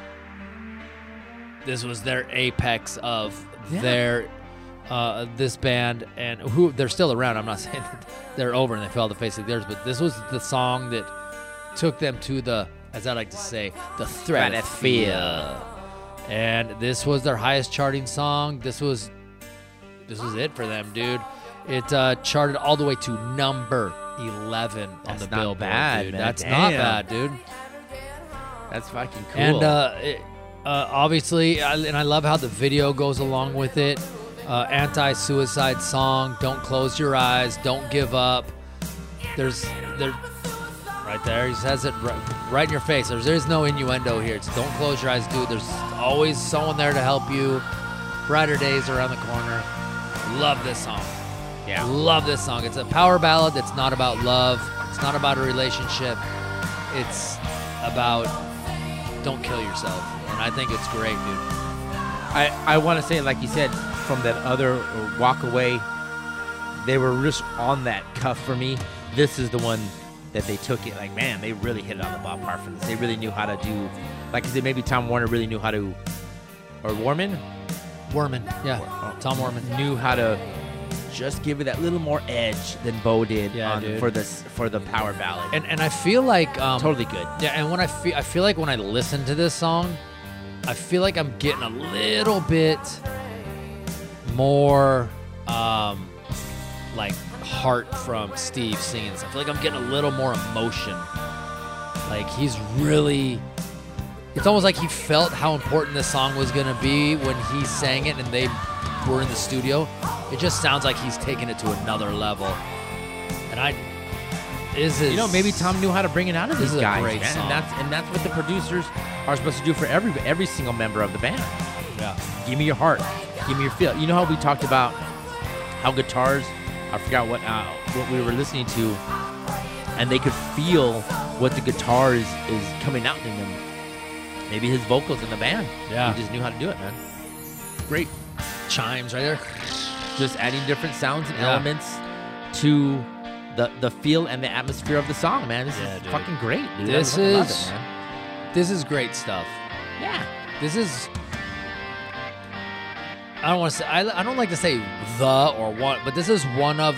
this was their apex of Yeah. their uh, this band and who they're still around. I'm not *laughs* saying that they're over and they fell the face of theirs, but this was the song that took them to the, as I like to say, the stratosphere. And this was their highest charting song. This was this was it for them, dude. It uh, charted all the way to number 11 on That's the not Billboard. bad, dude. man. That's not bad, dude. That's fucking cool. And uh, it, uh, obviously, I, and I love how the video goes along with it. Uh, anti-suicide song. Don't close your eyes. Don't give up. There's there, right there. He says it right, right in your face. There's there's no innuendo here. It's don't close your eyes, dude. There's always someone there to help you. Brighter days around the corner. Love this song. yeah. Love this song. It's a power ballad that's not about love. It's not about a relationship. It's about don't kill yourself. And I think it's great, dude. I, I want to say, like you said, from that other walk away, they were just on that cuff for me. This is the one that they took it. Like, man, they really hit it on the ballpark for this. They really knew how to do, like I said, maybe Tom Werman really knew how to, or Warman Worman. Yeah. Oh. Tom Werman. knew how to just give it that little more edge than Beau did Yeah, on, for this for the power ballad. And and I feel like um, totally good. Yeah, and when I feel I feel like when I listen to this song, I feel like I'm getting a little bit more um like heart from Steve singing. this. I feel like I'm getting a little more emotion. Like he's really it's almost like he felt how important this song was gonna be when he sang it and they were in the studio. It just sounds like he's taking it to another level. And I this is You know, maybe Tom knew how to bring it out of This these is a guys, great man. song. And that's and that's what the producers are supposed to do for every every single member of the band. Yeah. Give me your heart. Give me your feel. You know how we talked about how guitars, I forgot what uh, what we were listening to, and they could feel what the guitar is, is coming out in them. Maybe his vocals in the band. Yeah. He just knew how to do it, man. Great. chimes right there. Just adding different sounds and Yeah. elements to the the feel and the atmosphere of the song, man. This Yeah, is dude. fucking great, dude. This is- it. This is great stuff. Yeah. This is. I don't want to say. I, I don't like to say the or one, but this is one of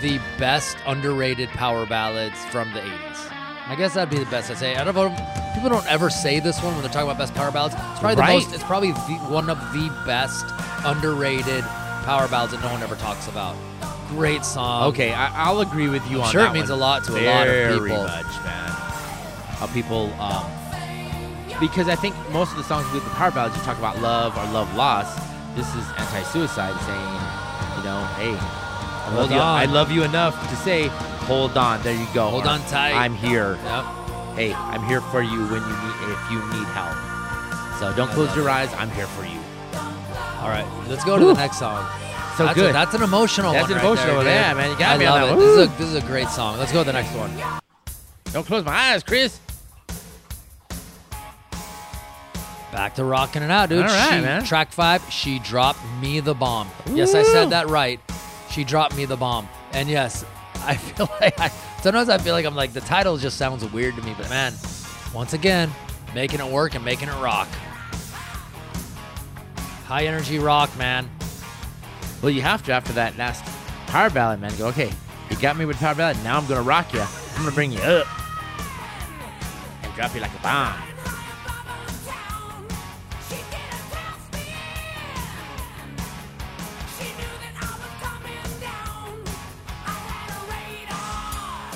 the best underrated power ballads from the 80s. I guess that'd be the best I say. I don't know. People don't ever say this one when they're talking about best power ballads. It's probably Right. the most. It's probably the, one of the best underrated power ballads that no one ever talks about. Great song. Okay, I, I'll agree with you on sure that it means one. a lot to a lot of Very people. much, man. How people, um, because I think most of the songs with the power ballads, you talk about love or love lost. This is anti-suicide, saying, you know, hey, I love Hold you. on. I love you enough to say, hold on. There you go. Hold Or, on tight. I'm here. Yep. Hey, I'm here for you when you need if you need help. So don't I close your it. eyes. I'm here for you. All right, let's go to Whew. the next song. So that's good. A, that's an emotional That's one. That's an right emotional there, one. Yeah, man, you got I me on that it. one. This is, a, this is a great song. Let's go to the next one. don't close my eyes, Chris. Back to rocking it out, dude. All right, she, man. Track five, she dropped me the bomb. Yes, I said that right. She dropped me the bomb. And yes, I *laughs* feel like I, sometimes I feel like I'm like the title just sounds weird to me, but man, once again, making it work and making it rock. High energy rock, man. Well, you have to after that last power ballad, man. Go, okay, you got me with power ballad. Now I'm gonna rock you. I'm gonna bring you up and drop you like a bomb.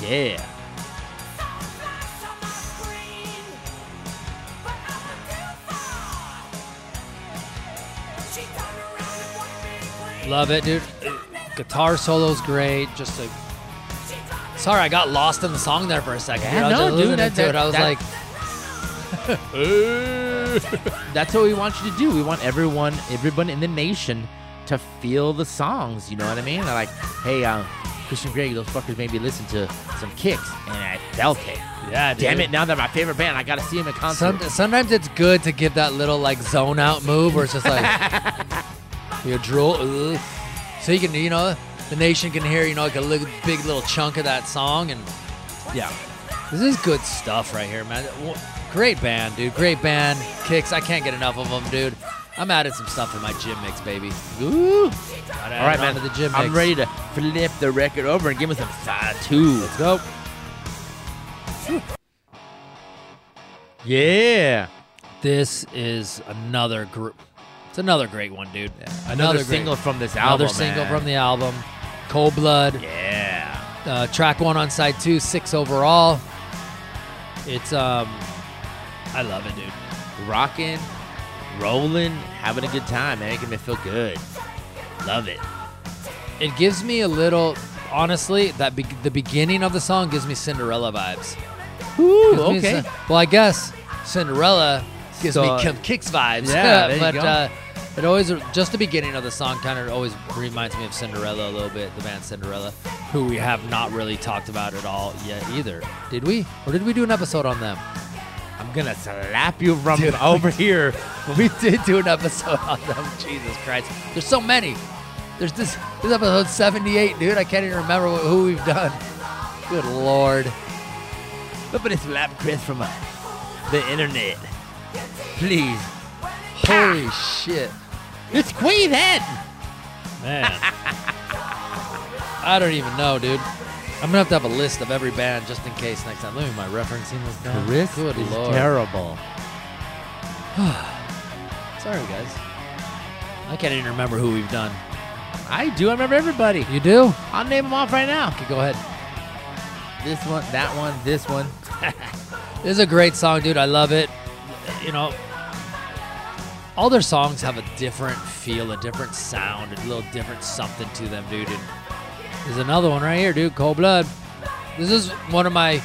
Yeah. Love it, dude. Guitar solo's great. Just a. Sorry, I got lost in the song there for a second. Yeah, dude. I was no, dude, that- to it. that- I was that- like, *laughs* That's what we want you to do. We want everyone, everyone in the nation, to feel the songs. You know what I mean? They're like, hey, uh, Christian Greg, those fuckers made me listen to some KIX, and I felt it. yeah, dude. Damn it! Now they're my favorite band. I gotta see them in concert. Some, sometimes it's good to give that little like zone out move where it's just like *laughs* you drool, so you can you know the nation can hear you know like a li- big little chunk of that song and yeah, this is good stuff right here, man. Great band, dude. Great band. KIX. I can't get enough of them, dude. I'm adding some stuff in my gym mix, baby. Ooh. All right, man. onto the gym I'm ready to flip the record over and give me some side two. Let's go. Yeah. This is another group. It's another great one, dude. Another great- single from this album. Another single man. from the album. Cold Blood. Yeah. Uh, track one on side two, six overall. It's um, I love it, dude. Rocking, rolling, having a good time, man. Making me feel good. Love it. It gives me a little, honestly, that be- the beginning of the song gives me Cinderella vibes. Ooh, okay. Cin- well, I guess Cinderella gives So- me KIX vibes. Yeah, *laughs* but. Uh, it always just the beginning of the song kind of always reminds me of Cinderella a little bit. The band Cinderella, who we have not really talked about at all yet either. Did we? Or did we do an episode on them? I'm gonna slap you from Dude. *laughs* over here. *laughs* We did do an episode on them. Jesus Christ. There's so many. There's this this episode 78, dude. I can't even remember wh- who we've done. Good lord. Somebody slap Chris from uh, the internet. Please. Holy shit. It's Queen Head. Man. I don't even know, dude. I'm gonna have to have a list of every band just in case next time. Look at my referencing down. Chris Good is lord. terrible. *sighs* Sorry, guys. I can't even remember who we've done. I do. I remember everybody. You do? I'll name them off right now. Okay, go ahead. This one, that one, this one. *laughs* This is a great song, dude. I love it. You know, all their songs have a different feel, a different sound, a little different something to them, dude. And there's another one right here, dude. Cold Blood. This is one of my.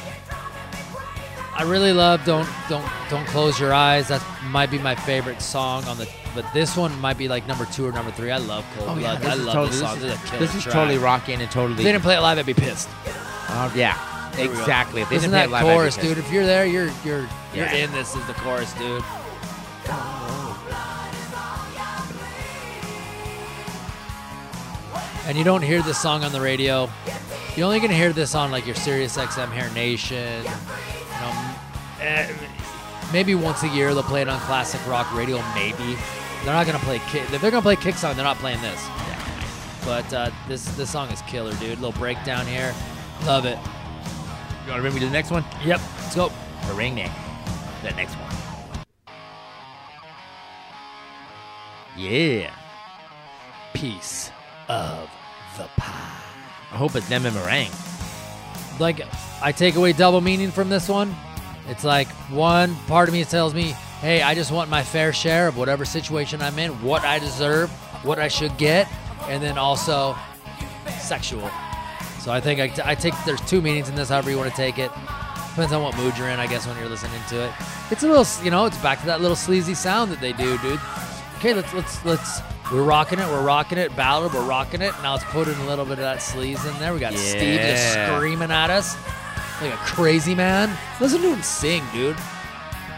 I really love "Don't Don't Don't Close Your Eyes." That might be my favorite song on the. But this one might be like number two or number three. I love Cold Blood. I love this song. This This, is, is a this is totally rocking and totally. If they didn't play it live, I'd be pissed. Uh, yeah, Here we go. Exactly. If they Listen didn't that it live, chorus, dude. If you're there, you're you're you're Yeah. in this. Is the chorus, dude. And you don't hear this song on the radio. You're only gonna hear this on like your Sirius XM Hair Nation. You know, maybe once a year they'll play it on classic rock radio. Maybe they're not gonna play kick. If they're gonna play kick song, they're not playing this. But uh, this this song is killer, dude. Little breakdown here. Love it. You want to bring me to the next one? Yep. Let's go. Bring me the next one. Yeah. piece of the pie. I hope it's them and meringue. Like, I take away double meaning from this one. It's like one part of me tells me, hey, I just want my fair share of whatever situation I'm in, what I deserve, what I should get, and then also sexual. So I think I, I take there's two meanings in this, however you want to take it. Depends on what mood you're in, I guess, when you're listening to it. It's a little, you know, it's back to that little sleazy sound that they do, dude. Okay, let's let's let's. We're rocking it. We're rocking it. Ballad. We're rocking it. Now let's put in a little bit of that sleaze in there. We got Steve just screaming at us like a crazy man. Listen to him sing, dude.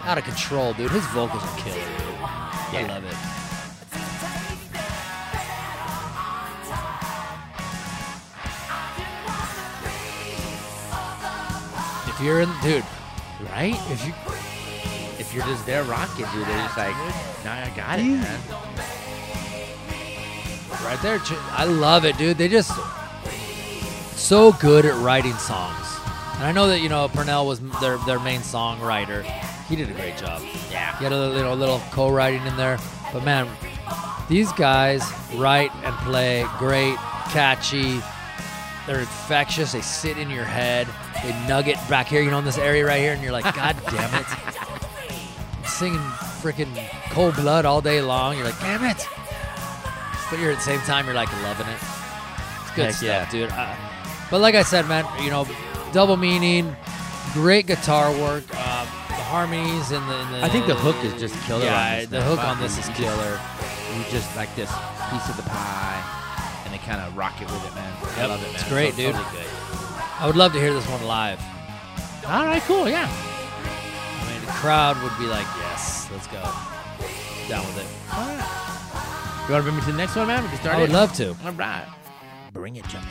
Out of control, dude. His vocals are killer, dude. I love it. If you're in, dude, Right? If you if you're just there rocking, dude, they're just like, nah, I got it, man. right there, I love it, dude. They just so good at writing songs. And I know that you know Purnell was their their main songwriter. He did a great job. Yeah. He had a little, little, little co-writing in there. But man, these guys write and play great, catchy. They're infectious. They sit in your head. They nugget back here, you know, in this area right here, and you're like, God damn it. I'm *laughs* singing freaking cold blood all day long. You're like, damn it. But you're at the same time, you're like loving it. It's good Heck stuff, yeah. dude. Uh, but like I said, man, you know, double meaning, great guitar work, um, the harmonies and the, and the. I think the hook is just killer. Yeah, on this, the man. hook on this is killer. You just like this piece of the pie, and they kind of rock it with it, man. I love it, man. it's great, So- dude. Totally good. I would love to hear this one live. All right, cool, yeah. I mean, the crowd would be like, "Yes, let's go." Down with it. All right. You want to bring me to the next one, man? We can start I would it. love to All right. Bring it, Johnny.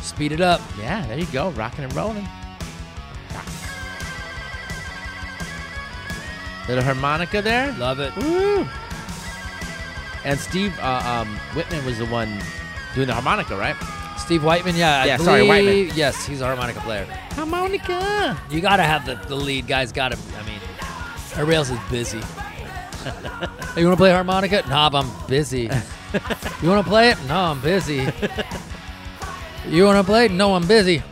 speed it up. Yeah, there you go. Rocking and rolling. Little harmonica there. Love it. Woo! And Steve uh, um, Whitman was the one doing the harmonica, right? Steve Whiteman, yeah. Yeah, sorry, Whiteman. Yes, he's a harmonica player. Harmonica. You gotta have the, the lead guy's gotta. I mean, everybody else is busy. hey, *laughs* you wanna play harmonica? Nah, but I'm busy. you wanna play it? No, I'm busy. *laughs* You want to play? No, I'm busy.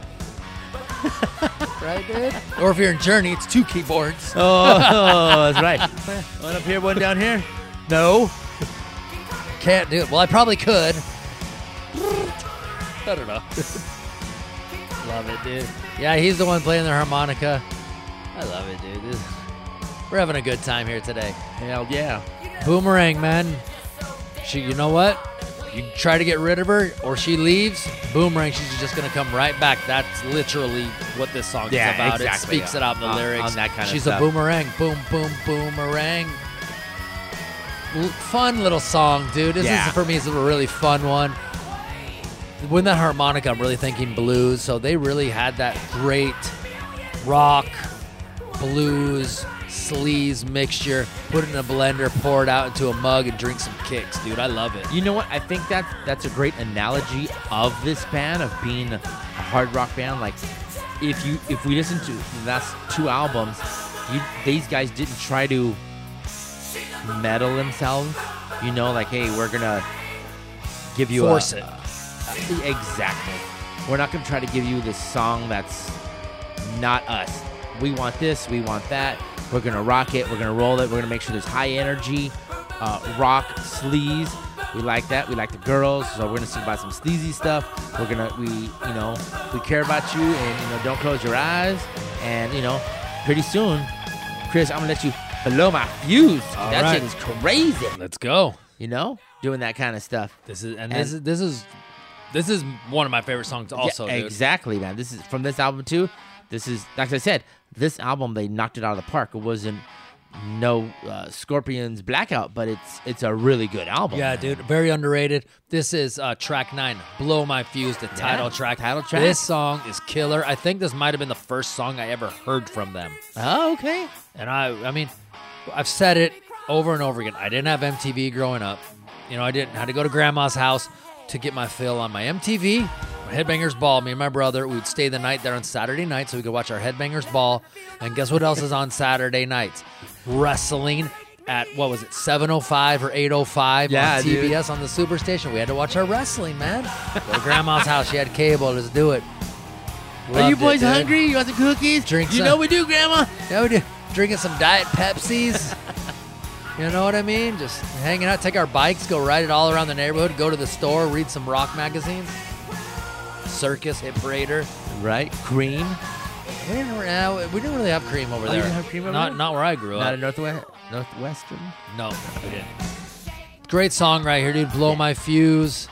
right, dude? Or if you're in Journey, it's two keyboards. Oh, that's right. *laughs* One up here, one down here. No. Can't do it. Well, I probably could. I don't know. *laughs* love it, dude. Yeah, he's the one playing the harmonica. I love it, dude. This- we're having a good time here today. Hell yeah. Boomerang, man. She, you know what? You try to get rid of her, or she leaves. Boomerang, she's just gonna come right back. That's literally what this song Yeah, is about. exactly, it speaks yeah. it out in the On- lyrics. on that kind of she's stuff. a boomerang. Boom, boom, boomerang. Fun little song, dude. This Yeah. is for me is a really fun one. When that harmonica, I'm really thinking blues. So they really had that great rock, blues, sleaze mixture. Put it in a blender, pour it out into a mug, and drink some KIX, dude. I love it. You know what? I think that that's a great analogy of this band of being a hard rock band. Like, if you if we listen to the last two albums, you, these guys didn't try to meddle themselves. You know, like, hey, we're gonna give you Force a, it. a- exactly. We're not gonna try to give you this song that's not us. We want this. We want that. We're gonna rock it. We're gonna roll it. We're gonna make sure there's high energy, uh, rock, sleaze. We like that. We like the girls, so we're gonna sing about some sleazy stuff. We're gonna we you know we care about you, and you know don't close your eyes. And you know, pretty soon, Chris, I'm gonna let you blow my fuse. All that right. shit is crazy. Let's go. You know, doing that kind of stuff. This is and, And- this is this is this is one of my favorite songs. Also, Yeah, exactly, man. This is from this album too. This is like I said, this album they knocked it out of the park. It wasn't no uh, Scorpions Blackout, but it's it's a really good album. Yeah, dude, very underrated. This is uh, track nine, "Blow My Fuse," the title track. title track. This song is killer. I think this might have been the first song I ever heard from them. Oh, okay. And I, I mean, I've said it over and over again. I didn't have MTV growing up. You know, I didn't had to go to grandma's house to get my fill on my MTV. Headbangers Ball. Me and my brother, we would stay the night there on Saturday night so we could watch our Headbangers Ball. And guess what else is on Saturday nights? Wrestling at what was it, 7:05 or 8:05 Yeah, on dude. TBS on the Superstation. We had to watch our wrestling, man. Go to grandma's house. She had cable. Let's do it. Are you Loved it, boys hungry? You want some cookies? Drink You some. know we do, Grandma. Yeah, we do. Drinking some Diet Pepsis. *laughs* you know what I mean? Just hanging out, take our bikes, go ride it all around the neighborhood, go to the store, read some rock magazines. Circus, Hit Parader. Right? Creem. We didn't, we didn't really have Creem over Oh, you there. didn't have Creem over not, there? Not where I grew Not up. a Northwest Northwestern. no, we didn't. Great song right here, dude. Blow My Fuse.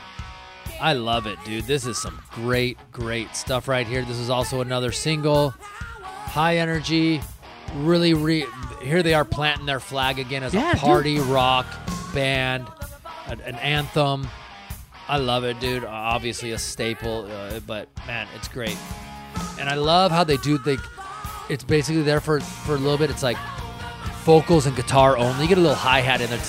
I love it, dude. This is some great, great stuff right here. This is also another single. High energy. Really, re- here they are planting their flag again as Yeah, a dude. party rock band, an, an anthem. I love it, dude. Obviously a staple, uh, but man, it's great. And I love how they do. They, it's basically there for for a little bit. It's like vocals and guitar only. You get a little hi hat in there,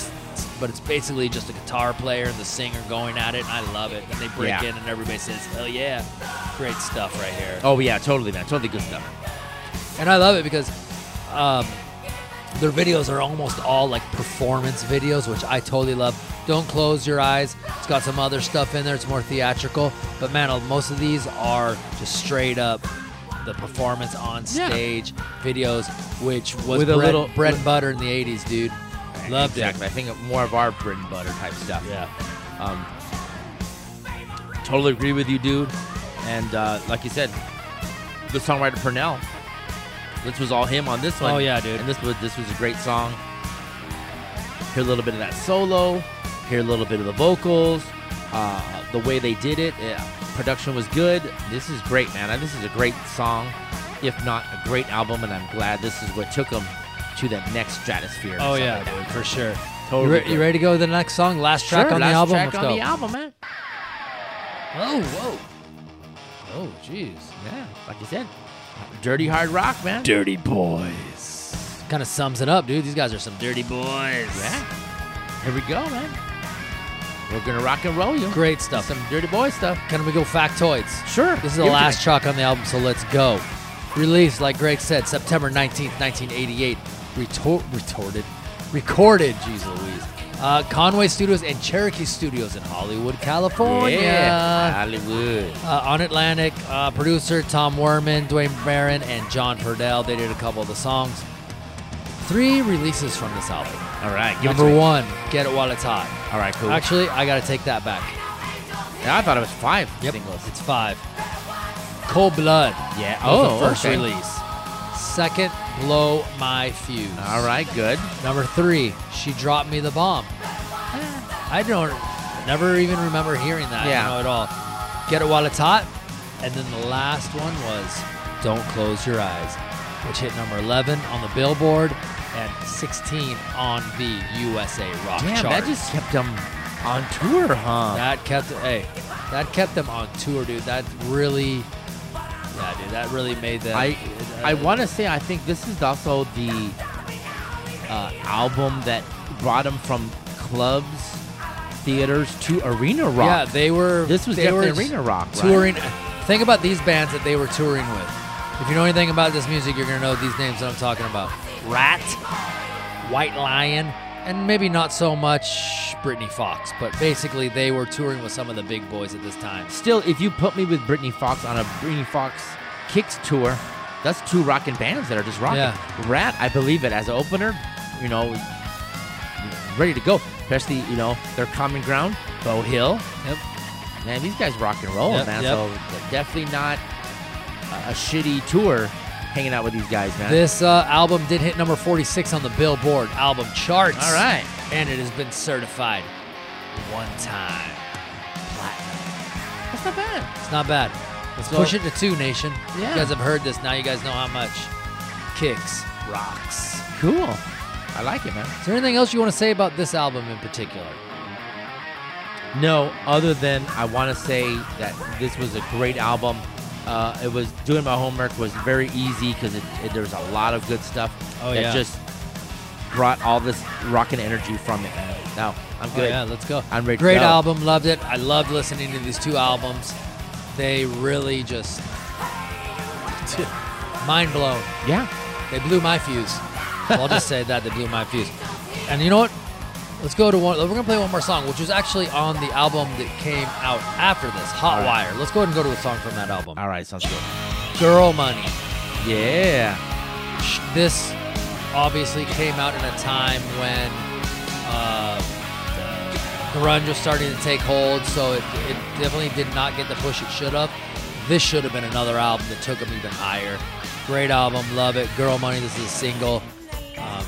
but it's basically just a guitar player and the singer going at it. And I love it. And they break Yeah. in and everybody says, "Hell yeah!" Great stuff right here. Oh yeah, totally, man. Totally good stuff. And I love it because um, their videos are almost all like performance videos, which I totally love. Don't close your eyes. It's got some other stuff in there. It's more theatrical. But man, most of these are just straight up the performance on Yeah. stage videos, which was With a little- bread and butter in the 80s, dude. Loved exactly. I think more of our bread and butter type stuff. Yeah. Um, totally agree with you, dude. And uh, like you said, the songwriter Purnell. This was all him on this one. Oh, yeah, dude. And this was this was a great song. Hear a little bit of that solo. Hear a little bit of the vocals. Uh, the way they did it, yeah, production was good. This is great, man. This is a great song, if not a great album. And I'm glad this is what took them to that next stratosphere. Oh yeah, like dude, for sure. Totally you, re- you ready to go to the next song? Last track Sure, on the last album. track Let's on go. the album, man. Oh, whoa. Oh, jeez. Yeah, like you said, dirty hard rock, man. Dirty boys. Kind of sums it up, dude. These guys are some dirty boys. Yeah. Here we go, man. We're gonna rock and roll you. Great stuff. Some dirty boy stuff. Can we go factoids? Sure. This is the Give last track on the album, so let's go. Released, like Greg said, September 19th, 1988. Retor- retorted. Recorded, jeez Louise. Uh, Conway Studios and Cherokee Studios in Hollywood, California. Yeah, Hollywood. Uh, on Atlantic, uh, producer Tom Werman, Duane Baron, and John Purdell. They did a couple of the songs. Three releases from this album. All right, Number one, Get It While It's Hot. All right, cool. Actually, I got to take that back. Yeah, I thought it was five singles. It's five. Cold Blood. Yeah. Oh, the first okay. release. Second, Blow My Fuse. All right, good. Number three, She Dropped Me the Bomb. I don't, never even remember hearing that Yeah. you know, at all. Get It While It's Hot. And then the last one was Don't Close Your Eyes, which hit number 11 on the Billboard and 16 on the USA Rock Damn, chart. that just kept them on tour, huh? That kept hey, that kept them on tour, dude. That really, yeah, dude. That really made that. I I want to say I think this is also the uh, album that brought them from clubs, theaters to arena rock. Yeah, they were. This was they were arena rock, right? touring. Think about these bands that they were touring with. If you know anything about this music, you're gonna know these names that I'm talking about: Ratt, White Lion, and maybe not so much Britny Fox. But basically, they were touring with some of the big boys at this time. Still, if you put me with Britny Fox on a Britny Fox KIX tour, that's two rocking bands that are just rocking. Yeah. Ratt, I believe it as an opener, you know, ready to go. Especially, you know, their common ground, Beau Hill. Yep. Man, these guys rock and roll, Yep, man. yep. So definitely not a, a shitty tour hanging out with these guys, man. This uh, album did hit number 46 on the Billboard album charts. All right. And it has been certified one time platinum. That's not bad. It's not bad. Let's So- push it to two, nation. Yeah. You guys have heard this. Now you guys know how much KIX rocks. Cool. I like it, man. Is there anything else you want to say about this album in particular? No, other than I want to say that this was a great album. Uh, it was doing my homework was very easy because it, it, there was a lot of good stuff Oh, that yeah. just brought all this rockin' energy from it. Man. No, I'm Oh, good. yeah, let's go. I'm ready to Great album. Loved it. I loved listening to these two albums. They really just *laughs* mind blown. Yeah. They blew my fuse. I'll just say that they blew my fuse. And you know what? Let's go to one. We're gonna play one more song, which was actually on the album that came out after this, Hot right. Wire. Let's go ahead and go to a song from that album. All right, sounds good. Girl Money. Yeah. This obviously came out in a time when uh, grunge was starting to take hold, so it, it definitely did not get the push it should have. This should have been another album that took them even higher. Great album, love it. Girl Money, this is a single. Um,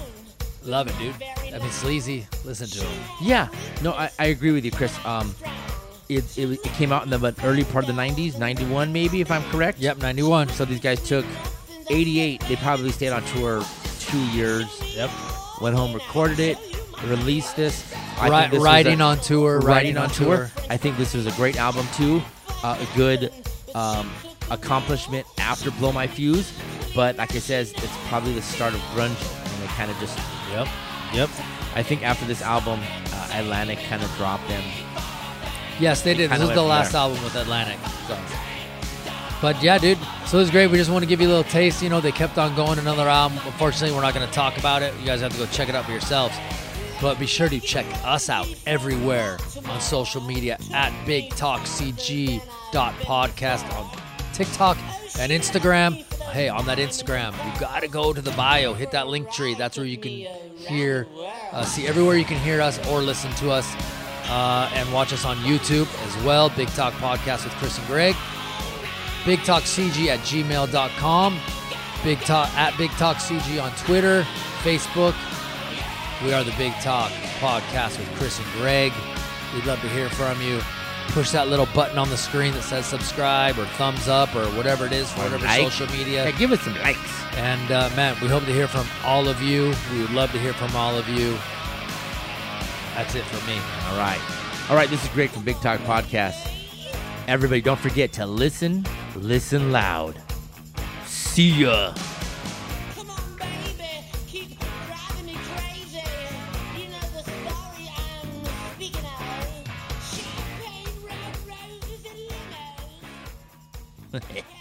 love it, dude. I mean, sleazy. Listen to it. Yeah. No, I, I agree with you, Chris. Um, it, it, it came out in the early part of the 90s, 91 maybe, if I'm correct. Yep, 91. So these guys took 88. They probably stayed on tour two years. Yep. Went home, recorded it, released this. I Ri- this riding a- on tour, riding riding on on tour. tour. I think this was a great album too. Uh, a good um, accomplishment after Blow My Fuse. But like I said, it's probably the start of grunge, and they kind of just. Yep. Yep. I think after this album, uh, Atlantic kind of dropped them. Yes, they did. This was the last there. album with Atlantic. So. But yeah, dude. So it was great. We just want to give you a little taste. You know, they kept on going another album. Unfortunately, we're not going to talk about it. You guys have to go check it out for yourselves. But be sure to check us out everywhere on social media at Big Talk CG dot podcast on TikTok and Instagram. Hey, on that Instagram, you got to go to the bio, hit that Linktree. That's where you can hear, uh, see everywhere you can hear us or listen to us, uh, and watch us on YouTube as well. Big Talk Podcast with Chris and Greg. Big Talk CG at gmail.com. Big Talk at Big Talk CG on Twitter, Facebook. We are the Big Talk Podcast with Chris and Greg. We'd love to hear from you. Push that little button on the screen that says subscribe or thumbs up or whatever it is for whatever like. social media. Yeah, give us some likes. And uh, man, we hope to hear from all of you. We would love to hear from all of you. That's it for me. All right. All right, this is Greg from Big Talk Podcast. Everybody, don't forget to listen, listen loud. See ya. *laughs*